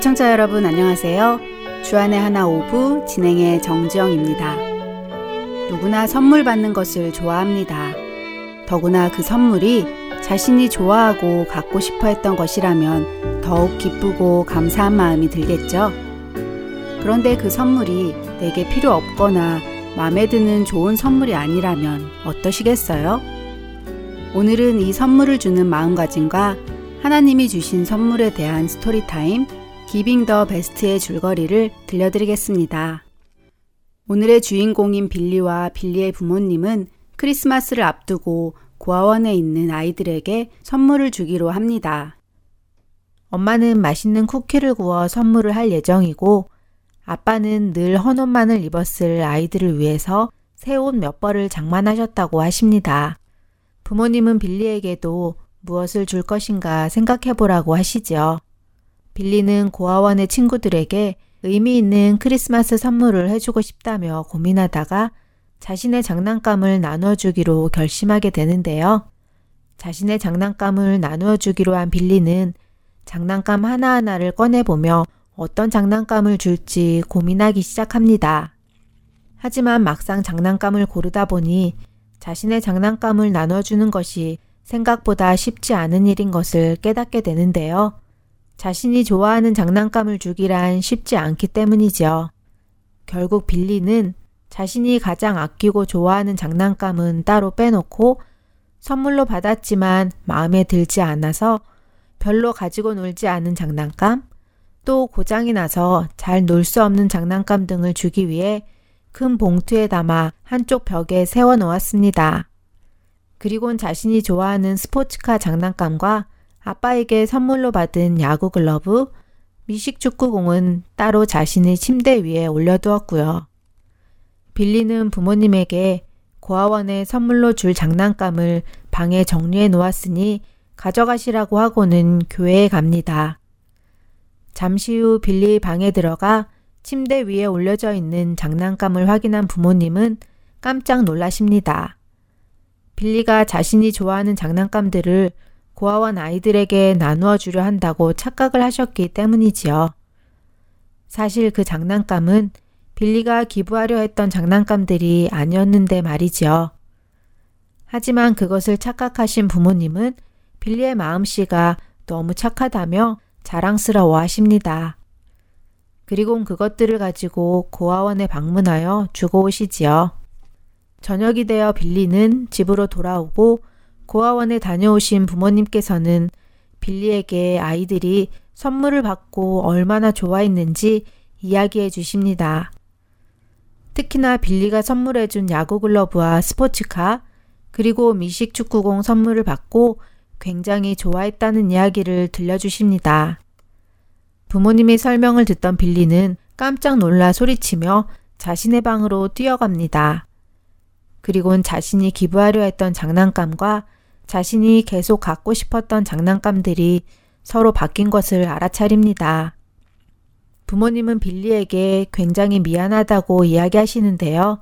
애청자 여러분 안녕하세요. 주안의 하나 오부 진행의 정지영입니다. 누구나 선물 받는 것을 좋아합니다. 더구나 그 선물이 자신이 좋아하고 갖고 싶어 했던 것이라면 더욱 기쁘고 감사한 마음이 들겠죠. 그런데 그 선물이 내게 필요 없거나 마음에 드는 좋은 선물이 아니라면 어떠시겠어요? 오늘은 이 선물을 주는 마음가짐과 하나님이 주신 선물에 대한 Story Time Giving the Best의 줄거리를 들려드리겠습니다. 오늘의 주인공인 빌리와 빌리의 부모님은 크리스마스를 앞두고 고아원에 있는 아이들에게 선물을 주기로 합니다. 엄마는 맛있는 쿠키를 구워 선물을 할 예정이고 아빠는 늘 헌옷만을 입었을 아이들을 위해서 새 옷 몇 벌을 장만하셨다고 하십니다. 부모님은 빌리에게도 무엇을 줄 것인가 생각해 보라고 하시죠. 빌리는 고아원의 친구들에게 의미 있는 크리스마스 선물을 해주고 싶다며 고민하다가 자신의 장난감을 나눠주기로 결심하게 되는데요. 자신의 장난감을 나누어 주기로 한 빌리는 장난감 하나하나를 꺼내보며 어떤 장난감을 줄지 고민하기 시작합니다. 하지만 막상 장난감을 고르다 보니 자신의 장난감을 나눠주는 것이 생각보다 쉽지 않은 일인 것을 깨닫게 되는데요. 자신이 좋아하는 장난감을 주기란 쉽지 않기 때문이죠. 결국 빌리는 자신이 가장 아끼고 좋아하는 장난감은 따로 빼놓고 선물로 받았지만 마음에 들지 않아서 별로 가지고 놀지 않은 장난감, 또 고장이 나서 잘 놀 수 없는 장난감 등을 주기 위해 큰 봉투에 담아 한쪽 벽에 세워 놓았습니다. 그리곤 자신이 좋아하는 스포츠카 장난감과 아빠에게 선물로 받은 야구 글러브, 미식 축구공은 따로 자신의 침대 위에 올려두었고요. 빌리는 부모님에게 고아원에 선물로 줄 장난감을 방에 정리해 놓았으니 가져가시라고 하고는 교회에 갑니다. 잠시 후 빌리 방에 들어가 침대 위에 올려져 있는 장난감을 확인한 부모님은 깜짝 놀라십니다. 빌리가 자신이 좋아하는 장난감들을 고아원 아이들에게 나누어 주려 한다고 착각을 하셨기 때문이지요. 사실 그 장난감은 빌리가 기부하려 했던 장난감들이 아니었는데 말이지요. 하지만 그것을 착각하신 부모님은 빌리의 마음씨가 너무 착하다며 자랑스러워 하십니다. 그리고 그것들을 가지고 고아원에 방문하여 주고 오시지요. 저녁이 되어 빌리는 집으로 돌아오고 고아원에 다녀오신 부모님께서는 빌리에게 아이들이 선물을 받고 얼마나 좋아했는지 이야기해 주십니다. 특히나 빌리가 선물해 준 야구 글러브와 스포츠카, 그리고 미식 축구공 선물을 받고 굉장히 좋아했다는 이야기를 들려주십니다. 부모님의 설명을 듣던 빌리는 깜짝 놀라 소리치며 자신의 방으로 뛰어갑니다. 그리곤 자신이 기부하려 했던 장난감과 자신이 계속 갖고 싶었던 장난감들이 서로 바뀐 것을 알아차립니다. 부모님은 빌리에게 굉장히 미안하다고 이야기하시는데요.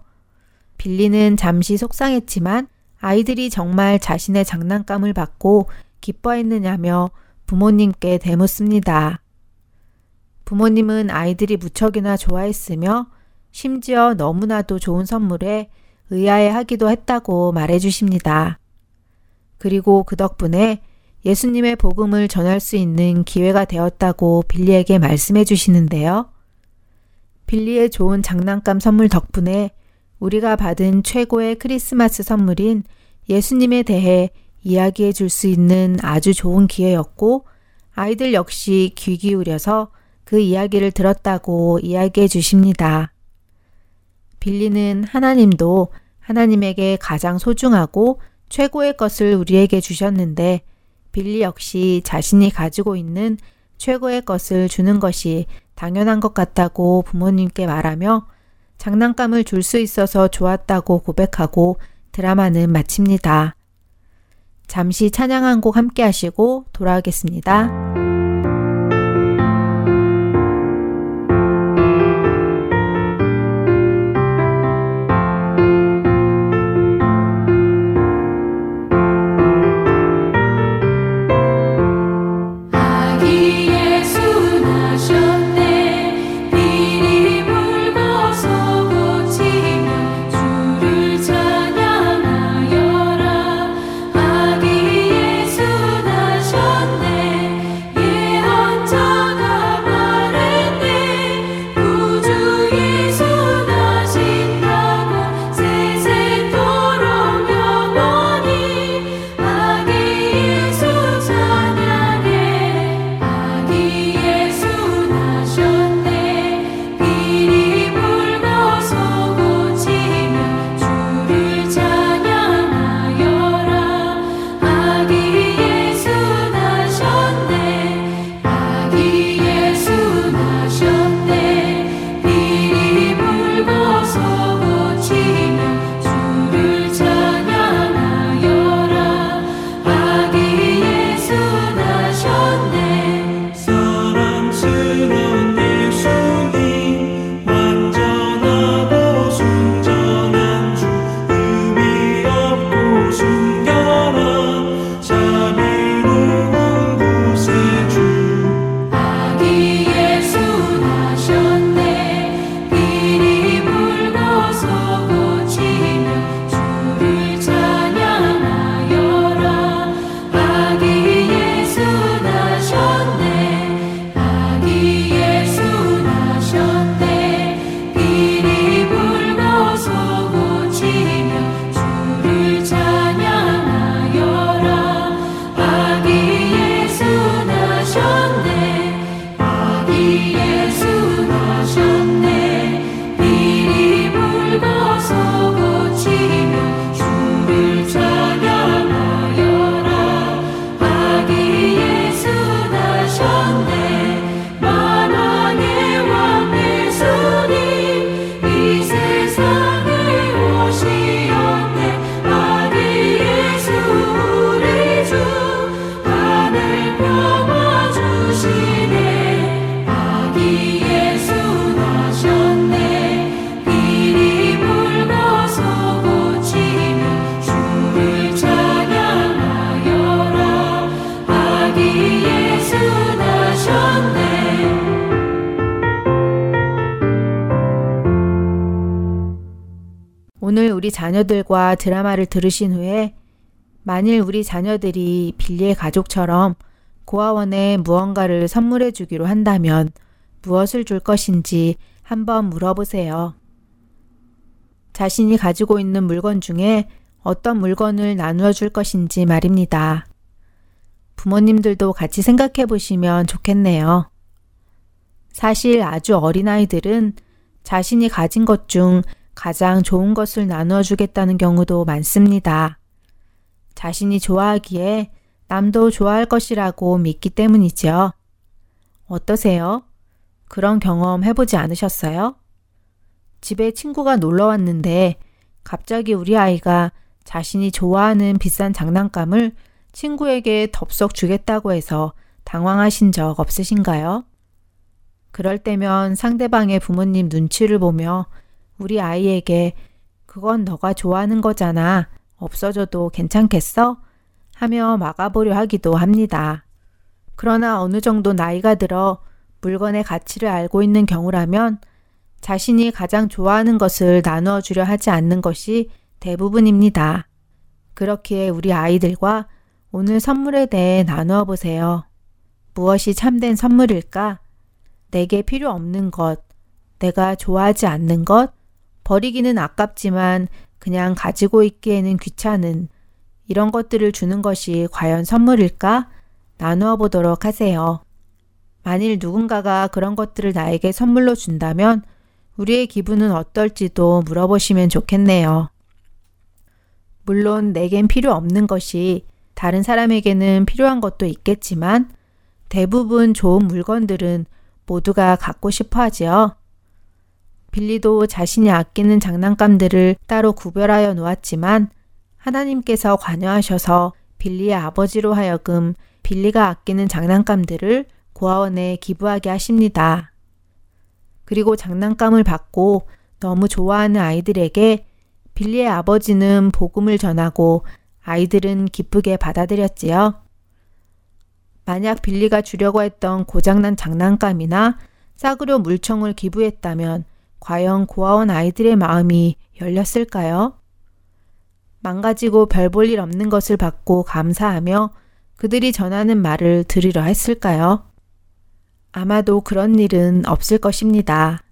빌리는 잠시 속상했지만 아이들이 정말 자신의 장난감을 받고 기뻐했느냐며 부모님께 대묻습니다. 부모님은 아이들이 무척이나 좋아했으며 심지어 너무나도 좋은 선물에 의아해 하기도 했다고 말해 주십니다. 그리고 그 덕분에 예수님의 복음을 전할 수 있는 기회가 되었다고 빌리에게 말씀해 주시는데요. 빌리의 좋은 장난감 선물 덕분에 우리가 받은 최고의 크리스마스 선물인 예수님에 대해 이야기해 줄 수 있는 아주 좋은 기회였고 아이들 역시 귀 기울여서 그 이야기를 들었다고 이야기해 주십니다. 빌리는 하나님도 하나님에게 가장 소중하고 최고의 것을 우리에게 주셨는데 빌리 역시 자신이 가지고 있는 최고의 것을 주는 것이 당연한 것 같다고 부모님께 말하며 장난감을 줄 수 있어서 좋았다고 고백하고 드라마는 마칩니다. 잠시 찬양 한 곡 함께 하시고 돌아오겠습니다. 자녀들과 드라마를 들으신 후에 만일 우리 자녀들이 빌리의 가족처럼 고아원에 무언가를 선물해 주기로 한다면 무엇을 줄 것인지 한번 물어보세요. 자신이 가지고 있는 물건 중에 어떤 물건을 나누어 줄 것인지 말입니다. 부모님들도 같이 생각해 보시면 좋겠네요. 사실 아주 어린 아이들은 자신이 가진 것 중 가장 좋은 것을 나누어 주겠다는 경우도 많습니다. 자신이 좋아하기에 남도 좋아할 것이라고 믿기 때문이죠. 어떠세요? 그런 경험 해보지 않으셨어요? 집에 친구가 놀러 왔는데 갑자기 우리 아이가 자신이 좋아하는 비싼 장난감을 친구에게 덥석 주겠다고 해서 당황하신 적 없으신가요? 그럴 때면 상대방의 부모님 눈치를 보며 우리 아이에게 그건 너가 좋아하는 거잖아. 없어져도 괜찮겠어? 하며 막아보려 하기도 합니다. 그러나 어느 정도 나이가 들어 물건의 가치를 알고 있는 경우라면 자신이 가장 좋아하는 것을 나누어 주려 하지 않는 것이 대부분입니다. 그렇기에 우리 아이들과 오늘 선물에 대해 나누어 보세요. 무엇이 참된 선물일까? 내게 필요 없는 것, 내가 좋아하지 않는 것, 버리기는 아깝지만 그냥 가지고 있기에는 귀찮은 이런 것들을 주는 것이 과연 선물일까? 나누어 보도록 하세요. 만일 누군가가 그런 것들을 나에게 선물로 준다면 우리의 기분은 어떨지도 물어보시면 좋겠네요. 물론 내겐 필요 없는 것이 다른 사람에게는 필요한 것도 있겠지만 대부분 좋은 물건들은 모두가 갖고 싶어 하지요. 빌리도 자신이 아끼는 장난감들을 따로 구별하여 놓았지만 하나님께서 관여하셔서 빌리의 아버지로 하여금 빌리가 아끼는 장난감들을 고아원에 기부하게 하십니다. 그리고 장난감을 받고 너무 좋아하는 아이들에게 빌리의 아버지는 복음을 전하고 아이들은 기쁘게 받아들였지요. 만약 빌리가 주려고 했던 고장난 장난감이나 싸구려 물총을 기부했다면 과연 고아원 아이들의 마음이 열렸을까요? 망가지고 별 볼 일 없는 것을 받고 감사하며 그들이 전하는 말을 들으려 했을까요? 아마도 그런 일은 없을 것입니다.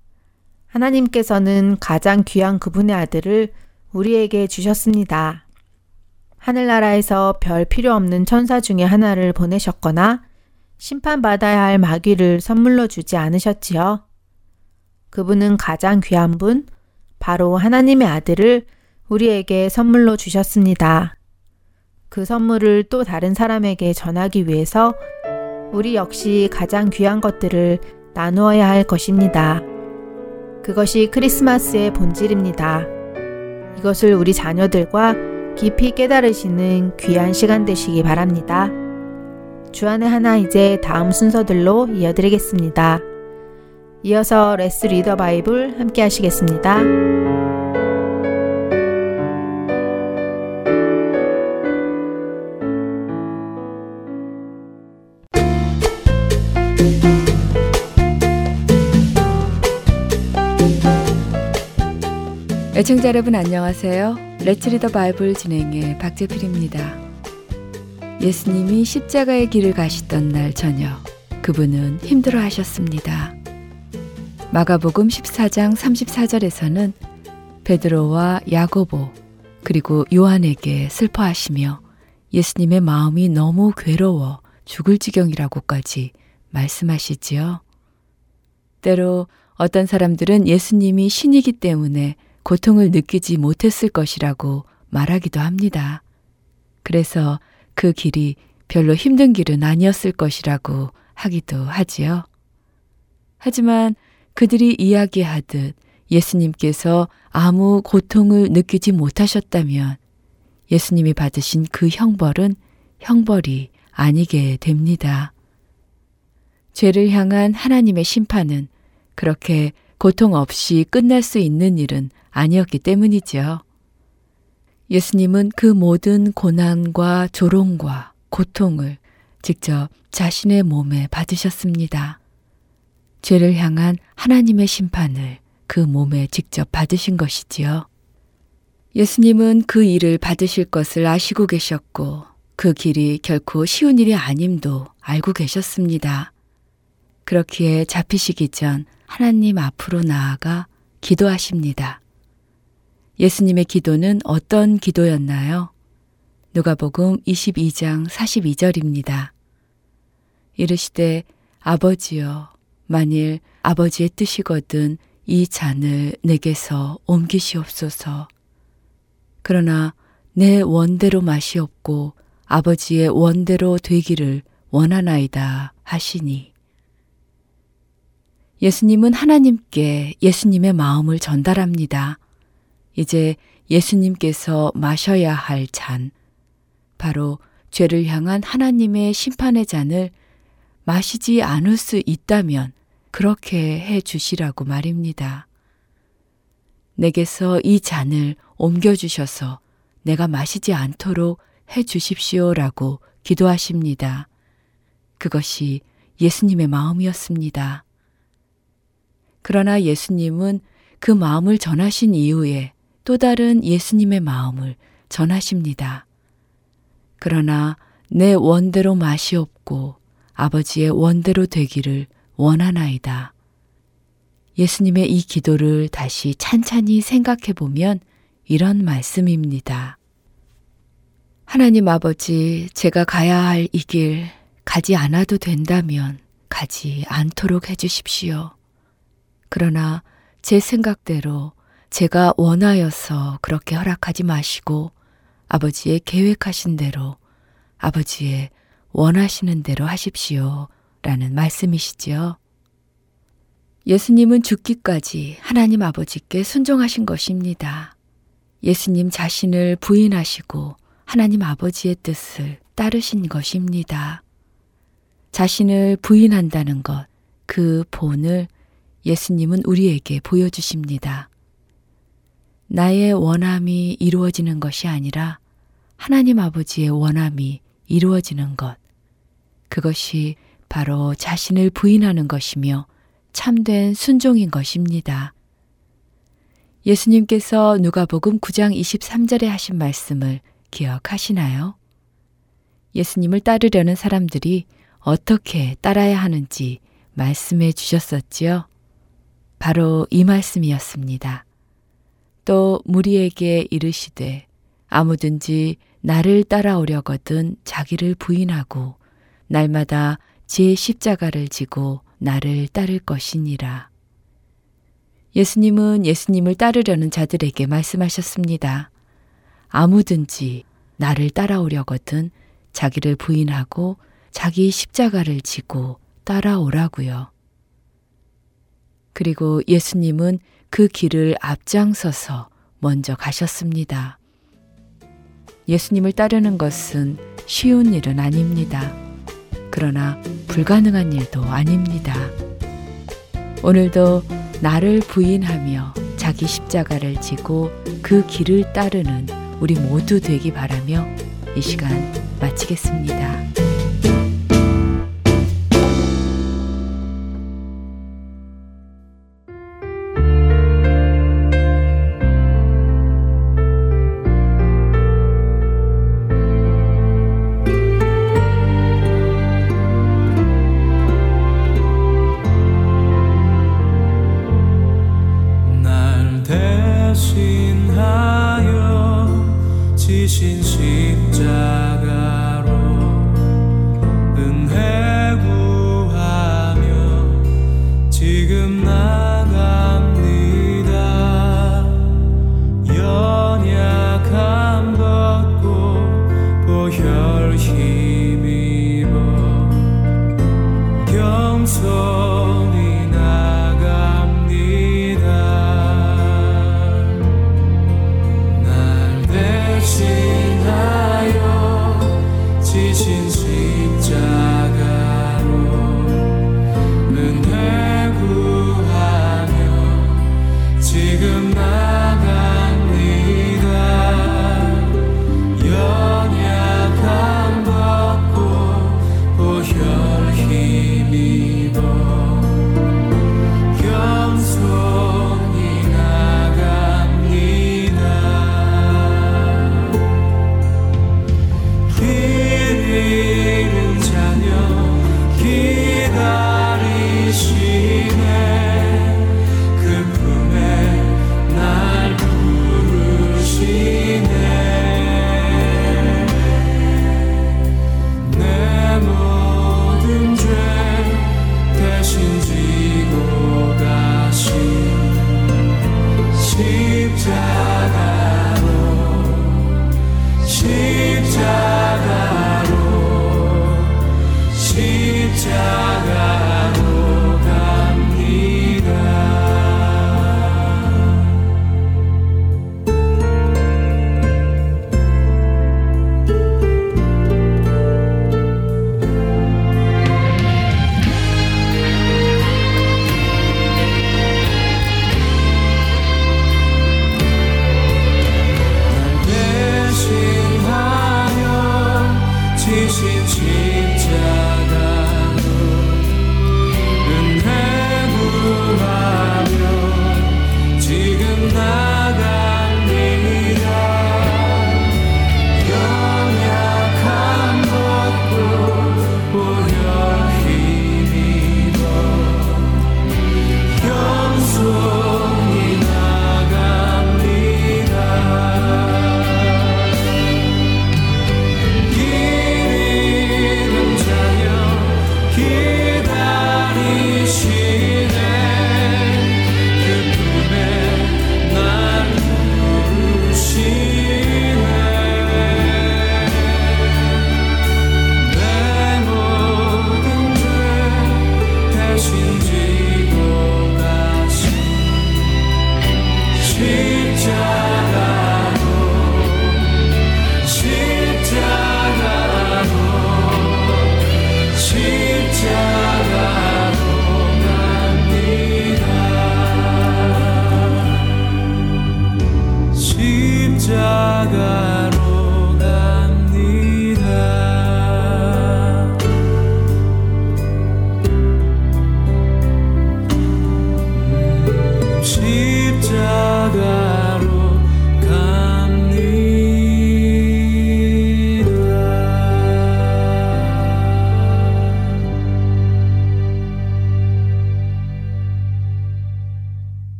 하나님께서는 가장 귀한 그분의 아들을 우리에게 주셨습니다. 하늘나라에서 별 필요 없는 천사 중에 하나를 보내셨거나 심판받아야 할 마귀를 선물로 주지 않으셨지요. 그분은 가장 귀한 분, 바로 하나님의 아들을 우리에게 선물로 주셨습니다. 그 선물을 또 다른 사람에게 전하기 위해서 우리 역시 가장 귀한 것들을 나누어야 할 것입니다. 그것이 크리스마스의 본질입니다. 이것을 우리 자녀들과 깊이 깨달으시는 귀한 시간 되시기 바랍니다. 주안의 하나 이제 다음 순서들로 이어드리겠습니다. 이어서 Let's Read the Bible 함께 하시겠습니다. 애청자 여러분 안녕하세요. 레츠 리더 바이블 진행의 박재필입니다. 예수님이 십자가의 길을 가시던 날 저녁 그분은 힘들어 하셨습니다. 마가복음 14장 34절에서는 베드로와 야고보 그리고 요한에게 슬퍼하시며 예수님의 마음이 너무 괴로워 죽을 지경이라고까지 말씀하시지요. 때로 어떤 사람들은 예수님이 신이기 때문에 고통을 느끼지 못했을 것이라고 말하기도 합니다. 그래서 그 길이 별로 힘든 길은 아니었을 것이라고 하기도 하지요. 하지만 그들이 이야기하듯 예수님께서 아무 고통을 느끼지 못하셨다면 예수님이 받으신 그 형벌은 형벌이 아니게 됩니다. 죄를 향한 하나님의 심판은 그렇게 고통 없이 끝날 수 있는 일은 아니었기 때문이지요. 예수님은 그 모든 고난과 조롱과 고통을 직접 자신의 몸에 받으셨습니다. 죄를 향한 하나님의 심판을 그 몸에 직접 받으신 것이지요. 예수님은 그 일을 받으실 것을 아시고 계셨고 그 길이 결코 쉬운 일이 아님도 알고 계셨습니다. 그렇기에 잡히시기 전 하나님 앞으로 나아가 기도하십니다. 예수님의 기도는 어떤 기도였나요? 누가복음 22장 42절입니다. 이르시되 아버지여 만일 아버지의 뜻이거든 이 잔을 내게서 옮기시옵소서. 그러나 내 원대로 맛이 없고 아버지의 원대로 되기를 원하나이다 하시니. 예수님은 하나님께 예수님의 마음을 전달합니다. 이제 예수님께서 마셔야 할 잔, 바로 죄를 향한 하나님의 심판의 잔을 마시지 않을 수 있다면 그렇게 해 주시라고 말입니다. 내게서 이 잔을 옮겨주셔서 내가 마시지 않도록 해 주십시오라고 기도하십니다. 그것이 예수님의 마음이었습니다. 그러나 예수님은 그 마음을 전하신 이후에 또 다른 예수님의 마음을 전하십니다. 그러나 내 원대로 맛이 없고 아버지의 원대로 되기를 원하나이다. 예수님의 이 기도를 다시 찬찬히 생각해 보면 이런 말씀입니다. 하나님 아버지, 제가 가야 할 이 길 가지 않아도 된다면 가지 않도록 해주십시오. 그러나 제 생각대로 제가 원하여서 그렇게 허락하지 마시고 아버지의 계획하신 대로 아버지의 원하시는 대로 하십시오. 라는 말씀이시지요. 예수님은 죽기까지 하나님 아버지께 순종하신 것입니다. 예수님 자신을 부인하시고 하나님 아버지의 뜻을 따르신 것입니다. 자신을 부인한다는 것, 그 본을 예수님은 우리에게 보여주십니다. 나의 원함이 이루어지는 것이 아니라 하나님 아버지의 원함이 이루어지는 것. 그것이 바로 자신을 부인하는 것이며 참된 순종인 것입니다. 예수님께서 누가복음 9장 23절에 하신 말씀을 기억하시나요? 예수님을 따르려는 사람들이 어떻게 따라야 하는지 말씀해 주셨었지요. 바로 이 말씀이었습니다. 또 무리에게 이르시되 아무든지 나를 따라오려거든 자기를 부인하고 날마다 제 십자가를 지고 나를 따를 것이니라. 예수님은 예수님을 따르려는 자들에게 말씀하셨습니다. 아무든지 나를 따라오려거든 자기를 부인하고 자기 십자가를 지고 따라오라고요. 그리고 예수님은 그 길을 앞장서서 먼저 가셨습니다. 예수님을 따르는 것은 쉬운 일은 아닙니다. 그러나 불가능한 일도 아닙니다. 오늘도 나를 부인하며 자기 십자가를 지고 그 길을 따르는 우리 모두 되기 바라며 이 시간 마치겠습니다.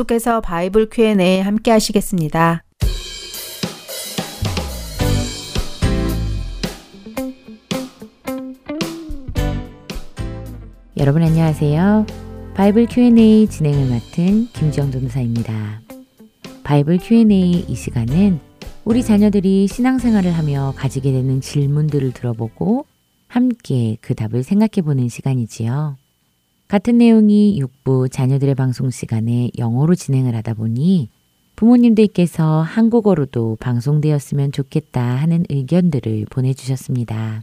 계속해서 Bible Q&A 함께 하시겠습니다. 여러분 안녕하세요. Bible Q&A 진행을 맡은 김지영 전도사입니다. Bible Q&A 이 시간은 우리 자녀들이 신앙생활을 하며 가지게 되는 질문들을 들어보고 함께 그 답을 생각해 보는 시간이지요. 같은 내용이 6부 자녀들의 방송 시간에 영어로 진행을 하다 보니 부모님들께서 한국어로도 방송되었으면 좋겠다 하는 의견들을 보내주셨습니다.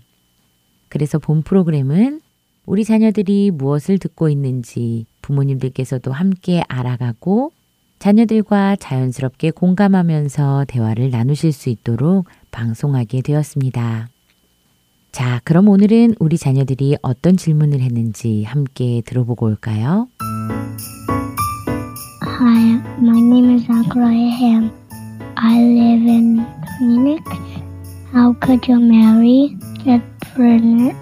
그래서 본 프로그램은 우리 자녀들이 무엇을 듣고 있는지 부모님들께서도 함께 알아가고 자녀들과 자연스럽게 공감하면서 대화를 나누실 수 있도록 방송하게 되었습니다. 자, 그럼 오늘은 우리 자녀들이 어떤 질문을 했는지 함께 들어보고 올까요? Hi, my name is Ham. I live in Phoenix. How could you marry get pregnant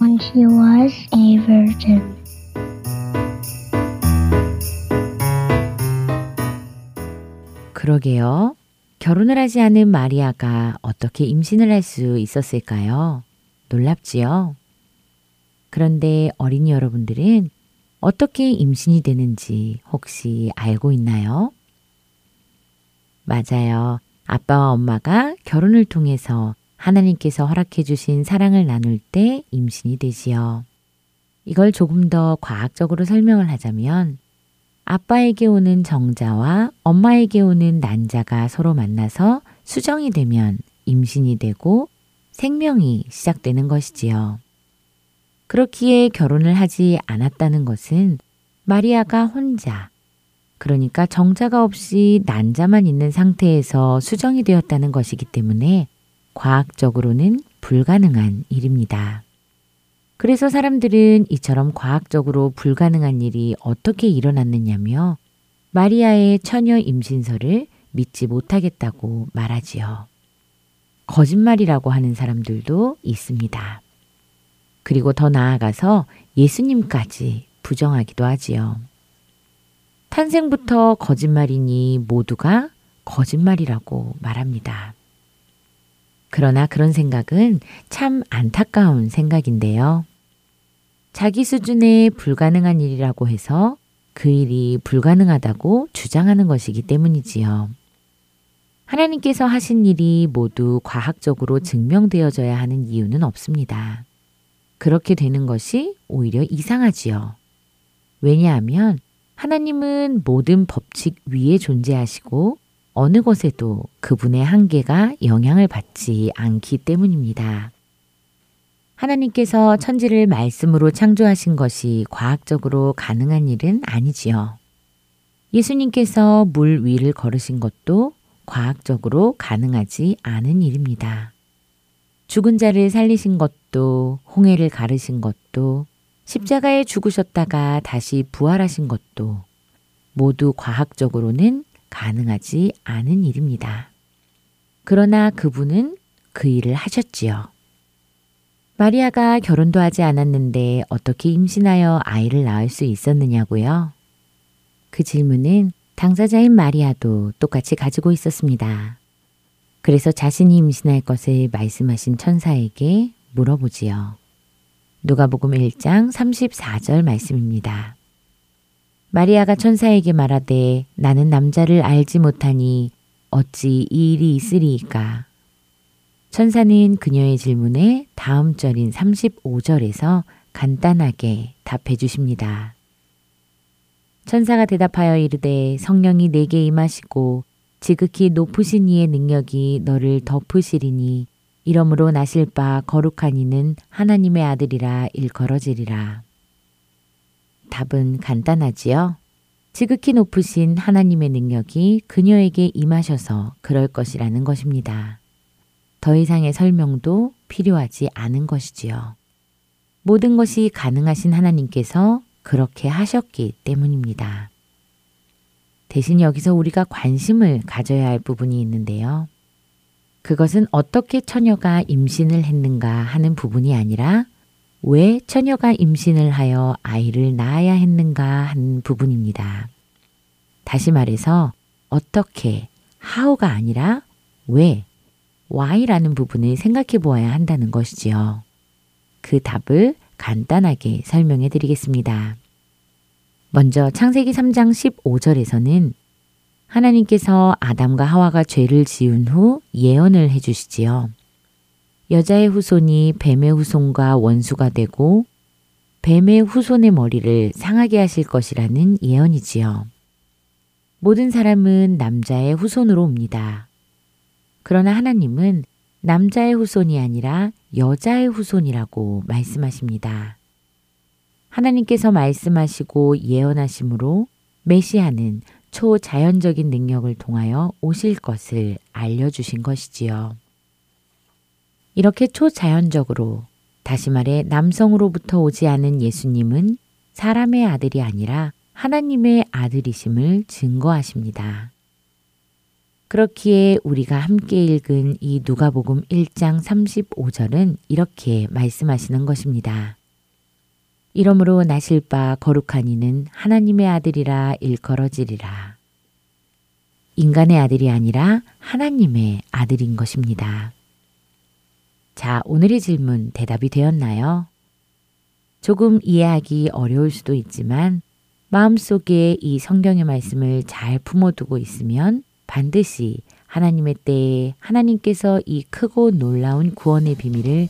when she was a virgin? 그러게요. 결혼을 하지 않은 마리아가 어떻게 임신을 할 수 있었을까요? 놀랍지요? 그런데 어린이 여러분들은 어떻게 임신이 되는지 혹시 알고 있나요? 맞아요. 아빠와 엄마가 결혼을 통해서 하나님께서 허락해 주신 사랑을 나눌 때 임신이 되지요. 이걸 조금 더 과학적으로 설명을 하자면 아빠에게 오는 정자와 엄마에게 오는 난자가 서로 만나서 수정이 되면 임신이 되고 생명이 시작되는 것이지요. 그렇기에 결혼을 하지 않았다는 것은 마리아가 혼자, 그러니까 정자가 없이 난자만 있는 상태에서 수정이 되었다는 것이기 때문에 과학적으로는 불가능한 일입니다. 그래서 사람들은 이처럼 과학적으로 불가능한 일이 어떻게 일어났느냐며 마리아의 처녀 임신설을 믿지 못하겠다고 말하지요. 거짓말이라고 하는 사람들도 있습니다. 그리고 더 나아가서 예수님까지 부정하기도 하지요. 탄생부터 거짓말이니 모두가 거짓말이라고 말합니다. 그러나 그런 생각은 참 안타까운 생각인데요. 자기 수준의 불가능한 일이라고 해서 그 일이 불가능하다고 주장하는 것이기 때문이지요. 하나님께서 하신 일이 모두 과학적으로 증명되어져야 하는 이유는 없습니다. 그렇게 되는 것이 오히려 이상하지요. 왜냐하면 하나님은 모든 법칙 위에 존재하시고 어느 것에도 그분의 한계가 영향을 받지 않기 때문입니다. 하나님께서 천지를 말씀으로 창조하신 것이 과학적으로 가능한 일은 아니지요. 예수님께서 물 위를 걸으신 것도 과학적으로 가능하지 않은 일입니다. 죽은 자를 살리신 것도 홍해를 가르신 것도 십자가에 죽으셨다가 다시 부활하신 것도 모두 과학적으로는 가능하지 않은 일입니다. 그러나 그분은 그 일을 하셨지요. 마리아가 결혼도 하지 않았는데 어떻게 임신하여 아이를 낳을 수 있었느냐고요? 그 질문은 당사자인 마리아도 똑같이 가지고 있었습니다. 그래서 자신이 임신할 것을 말씀하신 천사에게 물어보지요. 누가복음 1장 34절 말씀입니다. 마리아가 천사에게 말하되 나는 남자를 알지 못하니 어찌 이 일이 있으리이까. 천사는 그녀의 질문에 다음 절인 35절에서 간단하게 답해 주십니다. 천사가 대답하여 이르되 성령이 내게 임하시고 지극히 높으신 이의 능력이 너를 덮으시리니 이러므로 나실 바 거룩한 이는 하나님의 아들이라 일컬어지리라. 답은 간단하지요? 지극히 높으신 하나님의 능력이 그녀에게 임하셔서 그럴 것이라는 것입니다. 더 이상의 설명도 필요하지 않은 것이지요. 모든 것이 가능하신 하나님께서 그렇게 하셨기 때문입니다. 대신 여기서 우리가 관심을 가져야 할 부분이 있는데요. 그것은 어떻게 처녀가 임신을 했는가 하는 부분이 아니라 왜 처녀가 임신을 하여 아이를 낳아야 했는가 하는 부분입니다. 다시 말해서 어떻게, how가 아니라 왜, why라는 부분을 생각해 보아야 한다는 것이지요. 그 답을 간단하게 설명해 드리겠습니다. 먼저 창세기 3장 15절에서는 하나님께서 아담과 하와가 죄를 지은 후 예언을 해 주시지요. 여자의 후손이 뱀의 후손과 원수가 되고 뱀의 후손의 머리를 상하게 하실 것이라는 예언이지요. 모든 사람은 남자의 후손으로 옵니다. 그러나 하나님은 남자의 후손이 아니라 여자의 후손이라고 말씀하십니다. 하나님께서 말씀하시고 예언하심으로 메시아는 초자연적인 능력을 통하여 오실 것을 알려주신 것이지요. 이렇게 초자연적으로, 다시 말해 남성으로부터 오지 않은 예수님은 사람의 아들이 아니라 하나님의 아들이심을 증거하십니다. 그렇기에 우리가 함께 읽은 이 누가복음 1장 35절은 이렇게 말씀하시는 것입니다. 이러므로 나실 바 거룩한 이는 하나님의 아들이라 일컬어지리라. 인간의 아들이 아니라 하나님의 아들인 것입니다. 자, 오늘의 질문 대답이 되었나요? 조금 이해하기 어려울 수도 있지만 마음속에 이 성경의 말씀을 잘 품어두고 있으면 반드시 하나님의 때에 하나님께서 이 크고 놀라운 구원의 비밀을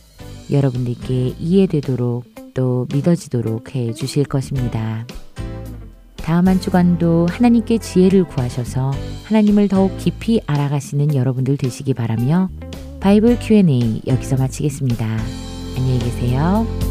여러분들께 이해되도록 또 믿어지도록 해 주실 것입니다. 다음 한 주간도 하나님께 지혜를 구하셔서 하나님을 더욱 깊이 알아가시는 여러분들 되시기 바라며 바이블 Q&A 여기서 마치겠습니다. 안녕히 계세요.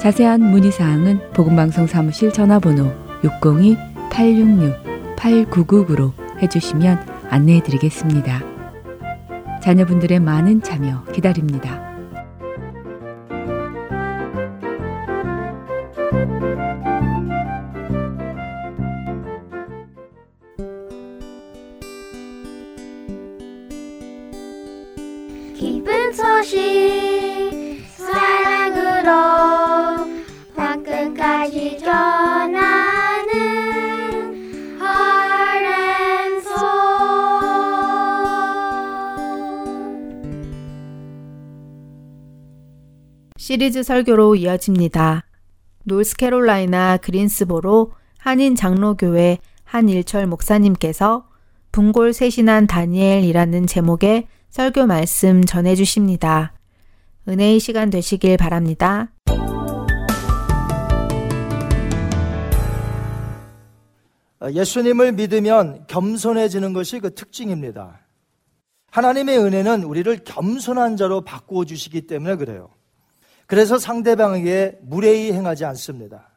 자세한 문의 사항은 복음방송 사무실 전화번호 602-866-8999로 해주시면 안내해 드리겠습니다. 자녀분들의 많은 참여 기다립니다. 시리즈 설교로 이어집니다. 노스캐롤라이나 그린스보로 한인 장로교회 한일철 목사님께서 분골 쇄신한 다니엘이라는 제목의 설교 말씀 전해 주십니다. 은혜의 시간 되시길 바랍니다. 어, 예수님을 믿으면 겸손해지는 것이 그 특징입니다. 하나님의 은혜는 우리를 겸손한 자로 바꾸어 주시기 때문에 그래요. 그래서 상대방에게 무례히 행하지 않습니다.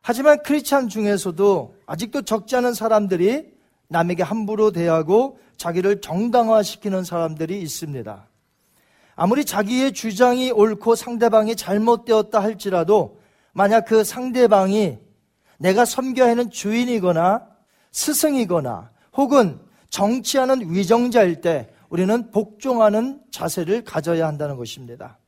하지만 크리스찬 중에서도 아직도 적지 않은 사람들이 남에게 함부로 대하고 자기를 정당화시키는 사람들이 있습니다. 아무리 자기의 주장이 옳고 상대방이 잘못되었다 할지라도 만약 그 상대방이 내가 섬겨야 하는 주인이거나 스승이거나 혹은 정치하는 위정자일 때 우리는 복종하는 자세를 가져야 한다는 것입니다.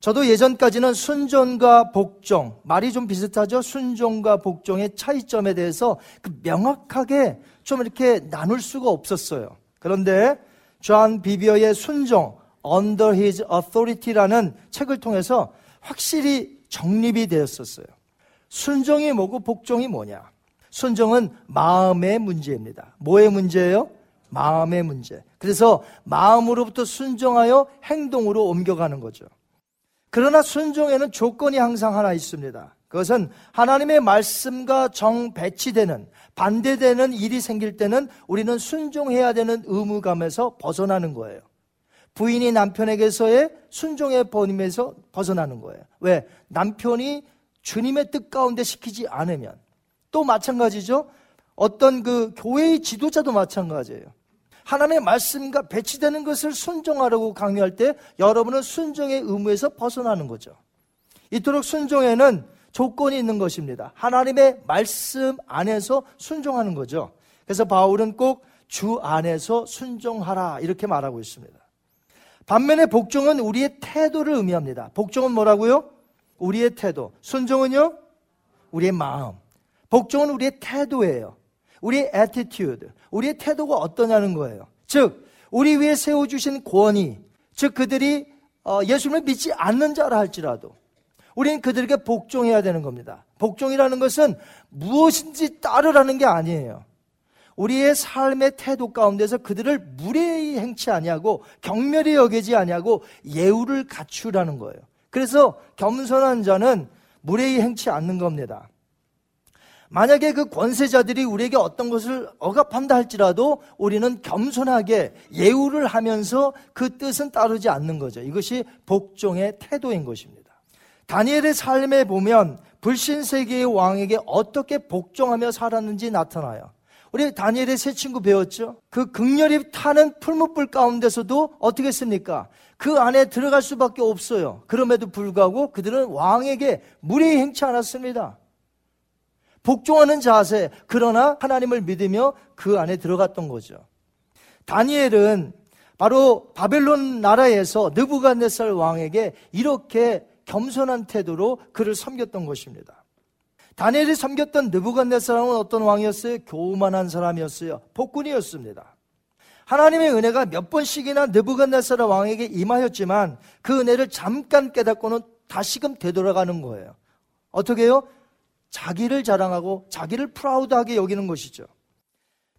저도 예전까지는 순종과 복종, 말이 좀 비슷하죠? 순종과 복종의 차이점에 대해서 그 명확하게 좀 이렇게 나눌 수가 없었어요. 그런데 존 비비어의 순종, Under His Authority라는 책을 통해서 확실히 정립이 되었었어요. 순종이 뭐고 복종이 뭐냐? 순종은 마음의 문제입니다. 뭐의 문제예요? 마음의 문제. 그래서 마음으로부터 순종하여 행동으로 옮겨가는 거죠. 그러나 순종에는 조건이 항상 하나 있습니다. 그것은 하나님의 말씀과 정 배치되는 반대되는 일이 생길 때는 우리는 순종해야 되는 의무감에서 벗어나는 거예요. 부인이 남편에게서의 순종의 번임에서 벗어나는 거예요. 왜? 남편이 주님의 뜻 가운데 시키지 않으면 또 마찬가지죠. 어떤 그 교회의 지도자도 마찬가지예요. 하나님의 말씀과 배치되는 것을 순종하라고 강요할 때 여러분은 순종의 의무에서 벗어나는 거죠. 이토록 순종에는 조건이 있는 것입니다. 하나님의 말씀 안에서 순종하는 거죠. 그래서 바울은 꼭 주 안에서 순종하라 이렇게 말하고 있습니다. 반면에 복종은 우리의 태도를 의미합니다. 복종은 뭐라고요? 우리의 태도. 순종은요? 우리의 마음. 복종은 우리의 태도예요. 우리의 attitude. 우리의 태도가 어떠냐는 거예요. 즉, 우리 위에 세워주신 권위. 즉, 그들이 어, 예수님을 믿지 않는 자라 할지라도 우리는 그들에게 복종해야 되는 겁니다. 복종이라는 것은 무엇인지 따르라는 게 아니에요. 우리의 삶의 태도 가운데서 그들을 무례히 행치 아니하고 경멸히 여기지 아니하고 예우를 갖추라는 거예요. 그래서 겸손한 자는 무례히 행치 않는 겁니다. 만약에 그 권세자들이 우리에게 어떤 것을 억압한다 할지라도 우리는 겸손하게 예우를 하면서 그 뜻은 따르지 않는 거죠. 이것이 복종의 태도인 것입니다. 다니엘의 삶에 보면 불신 세계의 왕에게 어떻게 복종하며 살았는지 나타나요. 우리 다니엘의 세 친구 배웠죠? 그 극렬히 타는 풀무불 가운데서도 어떻게 했습니까? 그 안에 들어갈 수밖에 없어요. 그럼에도 불구하고 그들은 왕에게 무례히 행치 않았습니다. 복종하는 자세, 그러나 하나님을 믿으며 그 안에 들어갔던 거죠. 다니엘은 바로 바벨론 나라에서 느부갓네살 왕에게 이렇게 겸손한 태도로 그를 섬겼던 것입니다. 다니엘이 섬겼던 느부갓네살은 어떤 왕이었어요? 교만한 사람이었어요. 폭군이었습니다. 하나님의 은혜가 몇 번씩이나 느부갓네살 왕에게 임하였지만 그 은혜를 잠깐 깨닫고는 다시금 되돌아가는 거예요. 어떻게 해요? 자기를 자랑하고 자기를 프라우드하게 여기는 것이죠.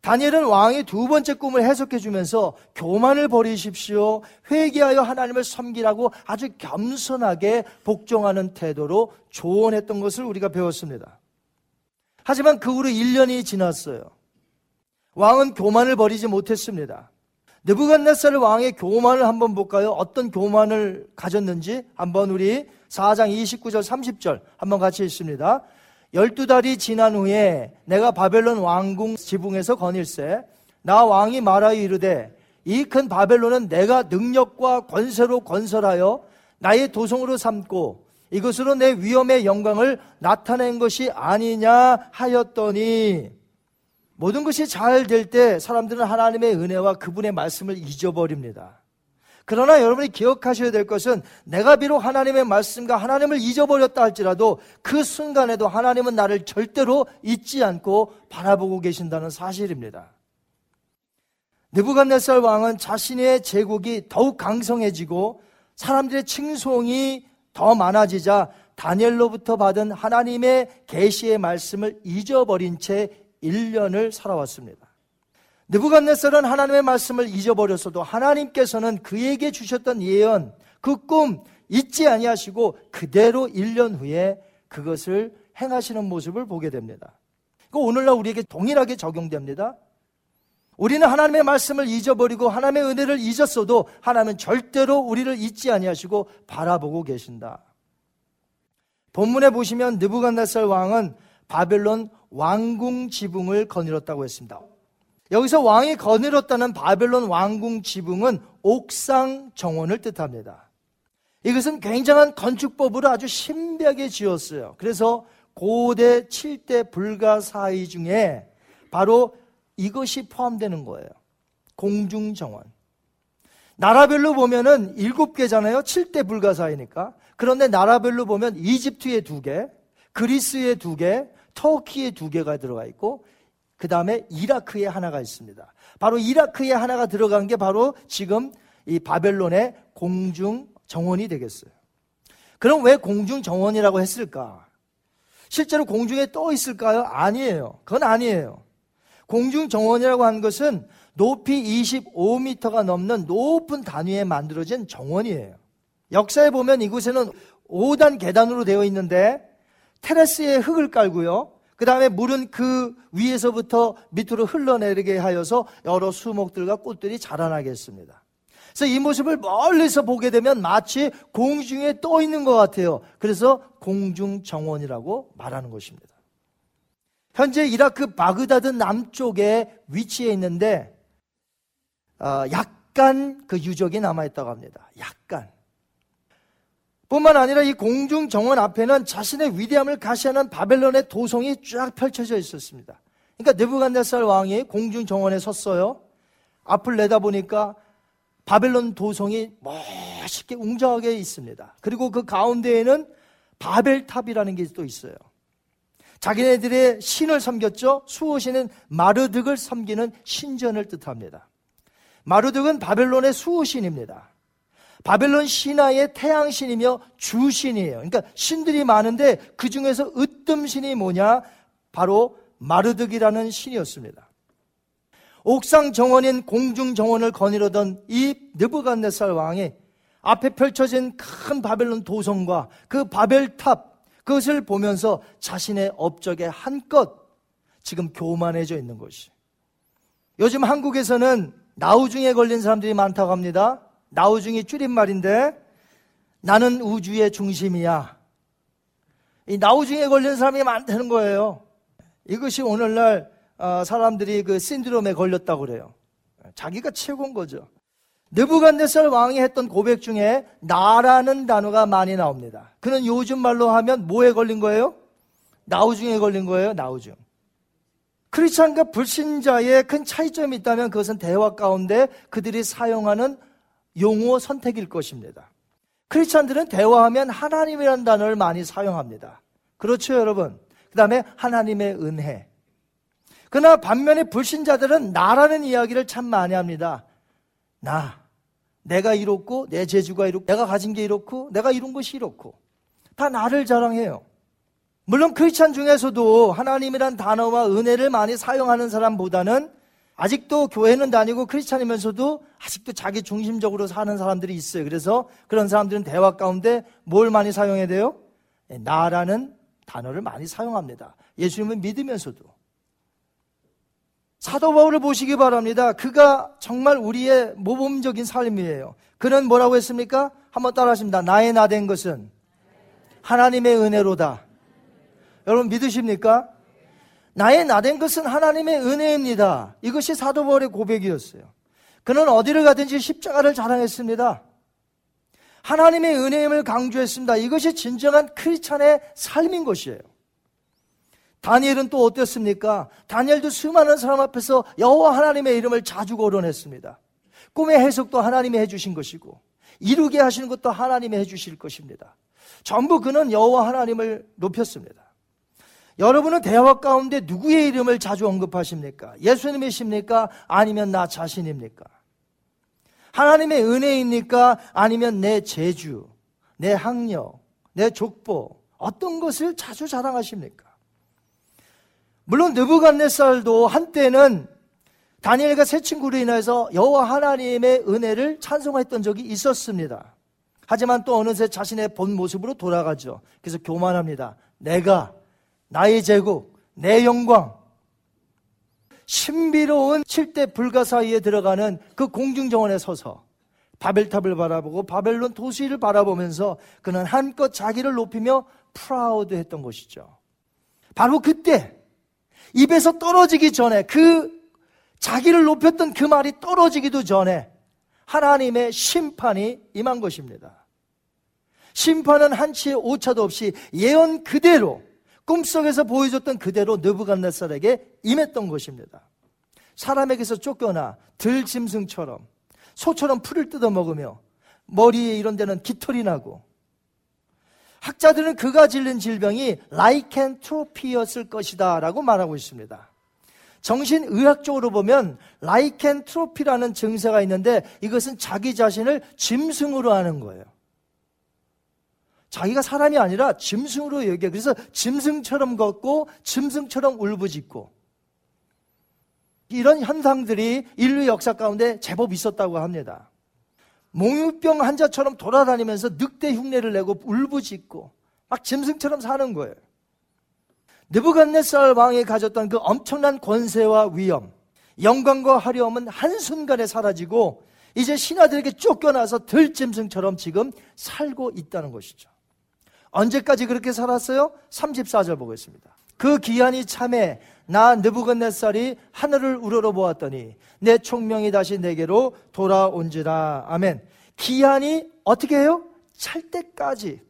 다니엘은 왕이 두 번째 꿈을 해석해 주면서 교만을 버리십시오. 회개하여 하나님을 섬기라고 아주 겸손하게 복종하는 태도로 조언했던 것을 우리가 배웠습니다. 하지만 그 후로 1년이 지났어요. 왕은 교만을 버리지 못했습니다. 느부갓네살 왕의 교만을 한번 볼까요? 어떤 교만을 가졌는지 한번 우리 4장 29절 30절 한번 같이 읽습니다. 열두 달이 지난 후에 내가 바벨론 왕궁 지붕에서 거닐세 나 왕이 말하여 이르되 이 큰 바벨론은 내가 능력과 권세로 건설하여 나의 도성으로 삼고 이것으로 내 위엄의 영광을 나타낸 것이 아니냐 하였더니 모든 것이 잘 될 때 사람들은 하나님의 은혜와 그분의 말씀을 잊어버립니다. 그러나 여러분이 기억하셔야 될 것은 내가 비록 하나님의 말씀과 하나님을 잊어버렸다 할지라도 그 순간에도 하나님은 나를 절대로 잊지 않고 바라보고 계신다는 사실입니다. 느부갓네살 왕은 자신의 제국이 더욱 강성해지고 사람들의 칭송이 더 많아지자 다니엘로부터 받은 하나님의 계시의 말씀을 잊어버린 채 1년을 살아왔습니다. 느부갓네살은 하나님의 말씀을 잊어버렸어도 하나님께서는 그에게 주셨던 예언, 그 꿈 잊지 아니하시고 그대로 1년 후에 그것을 행하시는 모습을 보게 됩니다. 그 오늘날 우리에게 동일하게 적용됩니다. 우리는 하나님의 말씀을 잊어버리고 하나님의 은혜를 잊었어도 하나님은 절대로 우리를 잊지 아니하시고 바라보고 계신다. 본문에 보시면 느부갓네살 왕은 바벨론 왕궁 지붕을 거닐었다고 했습니다. 여기서 왕이 거느렸다는 바벨론 왕궁 지붕은 옥상 정원을 뜻합니다. 이것은 굉장한 건축법으로 아주 신비하게 지었어요. 그래서 고대 7대 불가사의 중에 바로 이것이 포함되는 거예요. 공중 정원. 나라별로 보면은 7개잖아요. 7대 불가사이니까. 그런데 나라별로 보면 이집트에 2개, 그리스에 2개, 터키에 2개가 들어가 있고 그 다음에 이라크에 하나가 있습니다. 바로 이라크에 하나가 들어간 게 바로 지금 이 바벨론의 공중 정원이 되겠어요. 그럼 왜 공중 정원이라고 했을까? 실제로 공중에 떠 있을까요? 아니에요. 그건 아니에요. 공중 정원이라고 하는 것은 높이 25m가 넘는 높은 단위에 만들어진 정원이에요. 역사에 보면 이곳에는 5단 계단으로 되어 있는데 테라스에 흙을 깔고요. 그 다음에 물은 그 위에서부터 밑으로 흘러내리게 하여서 여러 수목들과 꽃들이 자라나게 했습니다. 그래서 이 모습을 멀리서 보게 되면 마치 공중에 떠 있는 것 같아요. 그래서 공중 정원이라고 말하는 것입니다. 현재 이라크 바그다드 남쪽에 위치해 있는데 어, 약간 그 유적이 남아 있다고 합니다. 약간. 뿐만 아니라 이 공중 정원 앞에는 자신의 위대함을 가시하는 바벨론의 도성이 쫙 펼쳐져 있었습니다. 그러니까 느부갓네살 왕이 공중 정원에 섰어요. 앞을 내다보니까 바벨론 도성이 멋있게 웅장하게 있습니다. 그리고 그 가운데에는 바벨탑이라는 게 또 있어요. 자기네들의 신을 섬겼죠. 수호신은 마르득을 섬기는 신전을 뜻합니다. 마르득은 바벨론의 수호신입니다. 바벨론 신화의 태양신이며 주신이에요. 그러니까 신들이 많은데 그 중에서 으뜸신이 뭐냐? 바로 마르득이라는 신이었습니다. 옥상 정원인 공중 정원을 거니려던 이 느부갓네살 왕이 앞에 펼쳐진 큰 바벨론 도성과 그 바벨탑 그것을 보면서 자신의 업적에 한껏 지금 교만해져 있는 것이. 요즘 한국에서는 나우중에 걸린 사람들이 많다고 합니다. 나우중이 줄임말인데 나는 우주의 중심이야. 이 나우중에 걸린 사람이 많다는 거예요. 이것이 오늘날 어, 사람들이 그 신드롬에 걸렸다고 그래요. 자기가 최고인 거죠. 느부갓네살 왕이 했던 고백 중에 나라는 단어가 많이 나옵니다. 그는 요즘 말로 하면 뭐에 걸린 거예요? 나우중에 걸린 거예요. 나우중. 크리스찬과 불신자의 큰 차이점이 있다면 그것은 대화 가운데 그들이 사용하는 용어 선택일 것입니다. 크리스찬들은 대화하면 하나님이라는 단어를 많이 사용합니다. 그렇죠, 여러분? 그 다음에 하나님의 은혜. 그러나 반면에 불신자들은 나라는 이야기를 참 많이 합니다. 나. 내가 이렇고, 내 재주가 이렇고, 내가 가진 게 이렇고, 내가 이룬 것이 이렇고. 다 나를 자랑해요. 물론 크리스찬 중에서도 하나님이란 단어와 은혜를 많이 사용하는 사람보다는 아직도 교회는 다니고 크리스찬이면서도 아직도 자기 중심적으로 사는 사람들이 있어요. 그래서 그런 사람들은 대화 가운데 뭘 많이 사용해야 돼요? 네, 나라는 단어를 많이 사용합니다. 예수님을 믿으면서도. 사도 바울을 보시기 바랍니다. 그가 정말 우리의 모범적인 삶이에요. 그는 뭐라고 했습니까? 한번 따라 하십니다. 나의 나 된 것은 하나님의 은혜로다. 여러분 믿으십니까? 나의 나된 것은 하나님의 은혜입니다. 이것이 사도 바울의 고백이었어요. 그는 어디를 가든지 십자가를 자랑했습니다. 하나님의 은혜임을 강조했습니다. 이것이 진정한 크리스찬의 삶인 것이에요. 다니엘은 또 어땠습니까? 다니엘도 수많은 사람 앞에서 여호와 하나님의 이름을 자주 거론했습니다. 꿈의 해석도 하나님이 해주신 것이고 이루게 하시는 것도 하나님이 해주실 것입니다. 전부 그는 여호와 하나님을 높였습니다. 여러분은 대화 가운데 누구의 이름을 자주 언급하십니까? 예수님이십니까? 아니면 나 자신입니까? 하나님의 은혜입니까? 아니면 내 재주, 내 학력, 내 족보, 어떤 것을 자주 자랑하십니까? 물론 느부갓네살도 한때는 다니엘과 세 친구로 인해서 여호와 하나님의 은혜를 찬송했던 적이 있었습니다. 하지만 또 어느새 자신의 본 모습으로 돌아가죠. 그래서 교만합니다. 내가 나의 제국, 내 영광, 신비로운 칠대 불가사의에 들어가는 그 공중정원에 서서 바벨탑을 바라보고 바벨론 도시를 바라보면서 그는 한껏 자기를 높이며 proud 했던 것이죠. 바로 그때 입에서 떨어지기 전에 그 자기를 높였던 그 말이 떨어지기도 전에 하나님의 심판이 임한 것입니다. 심판은 한치의 오차도 없이 예언 그대로 꿈속에서 보여줬던 그대로 느부갓네살에게 임했던 것입니다. 사람에게서 쫓겨나 들짐승처럼 소처럼 풀을 뜯어먹으며 머리에 이런 데는 깃털이 나고 학자들은 그가 질린 질병이 라이켄트로피였을 것이다 라고 말하고 있습니다. 정신의학적으로 보면 라이켄트로피라는 증세가 있는데 이것은 자기 자신을 짐승으로 하는 거예요. 자기가 사람이 아니라 짐승으로 여겨. 그래서 짐승처럼 걷고 짐승처럼 울부짖고 이런 현상들이 인류 역사 가운데 제법 있었다고 합니다. 몽유병 환자처럼 돌아다니면서 늑대 흉내를 내고 울부짖고 막 짐승처럼 사는 거예요. 느부갓네살 왕이 가졌던 그 엄청난 권세와 위엄, 영광과 화려함은 한순간에 사라지고 이제 신하들에게 쫓겨나서 들짐승처럼 지금 살고 있다는 것이죠. 언제까지 그렇게 살았어요? 34절 보겠습니다. 그 기한이 참에 나 느부갓네살이 하늘을 우러러 보았더니 내 총명이 다시 내게로 돌아온지라. 아멘. 기한이 어떻게 해요? 찰 때까지.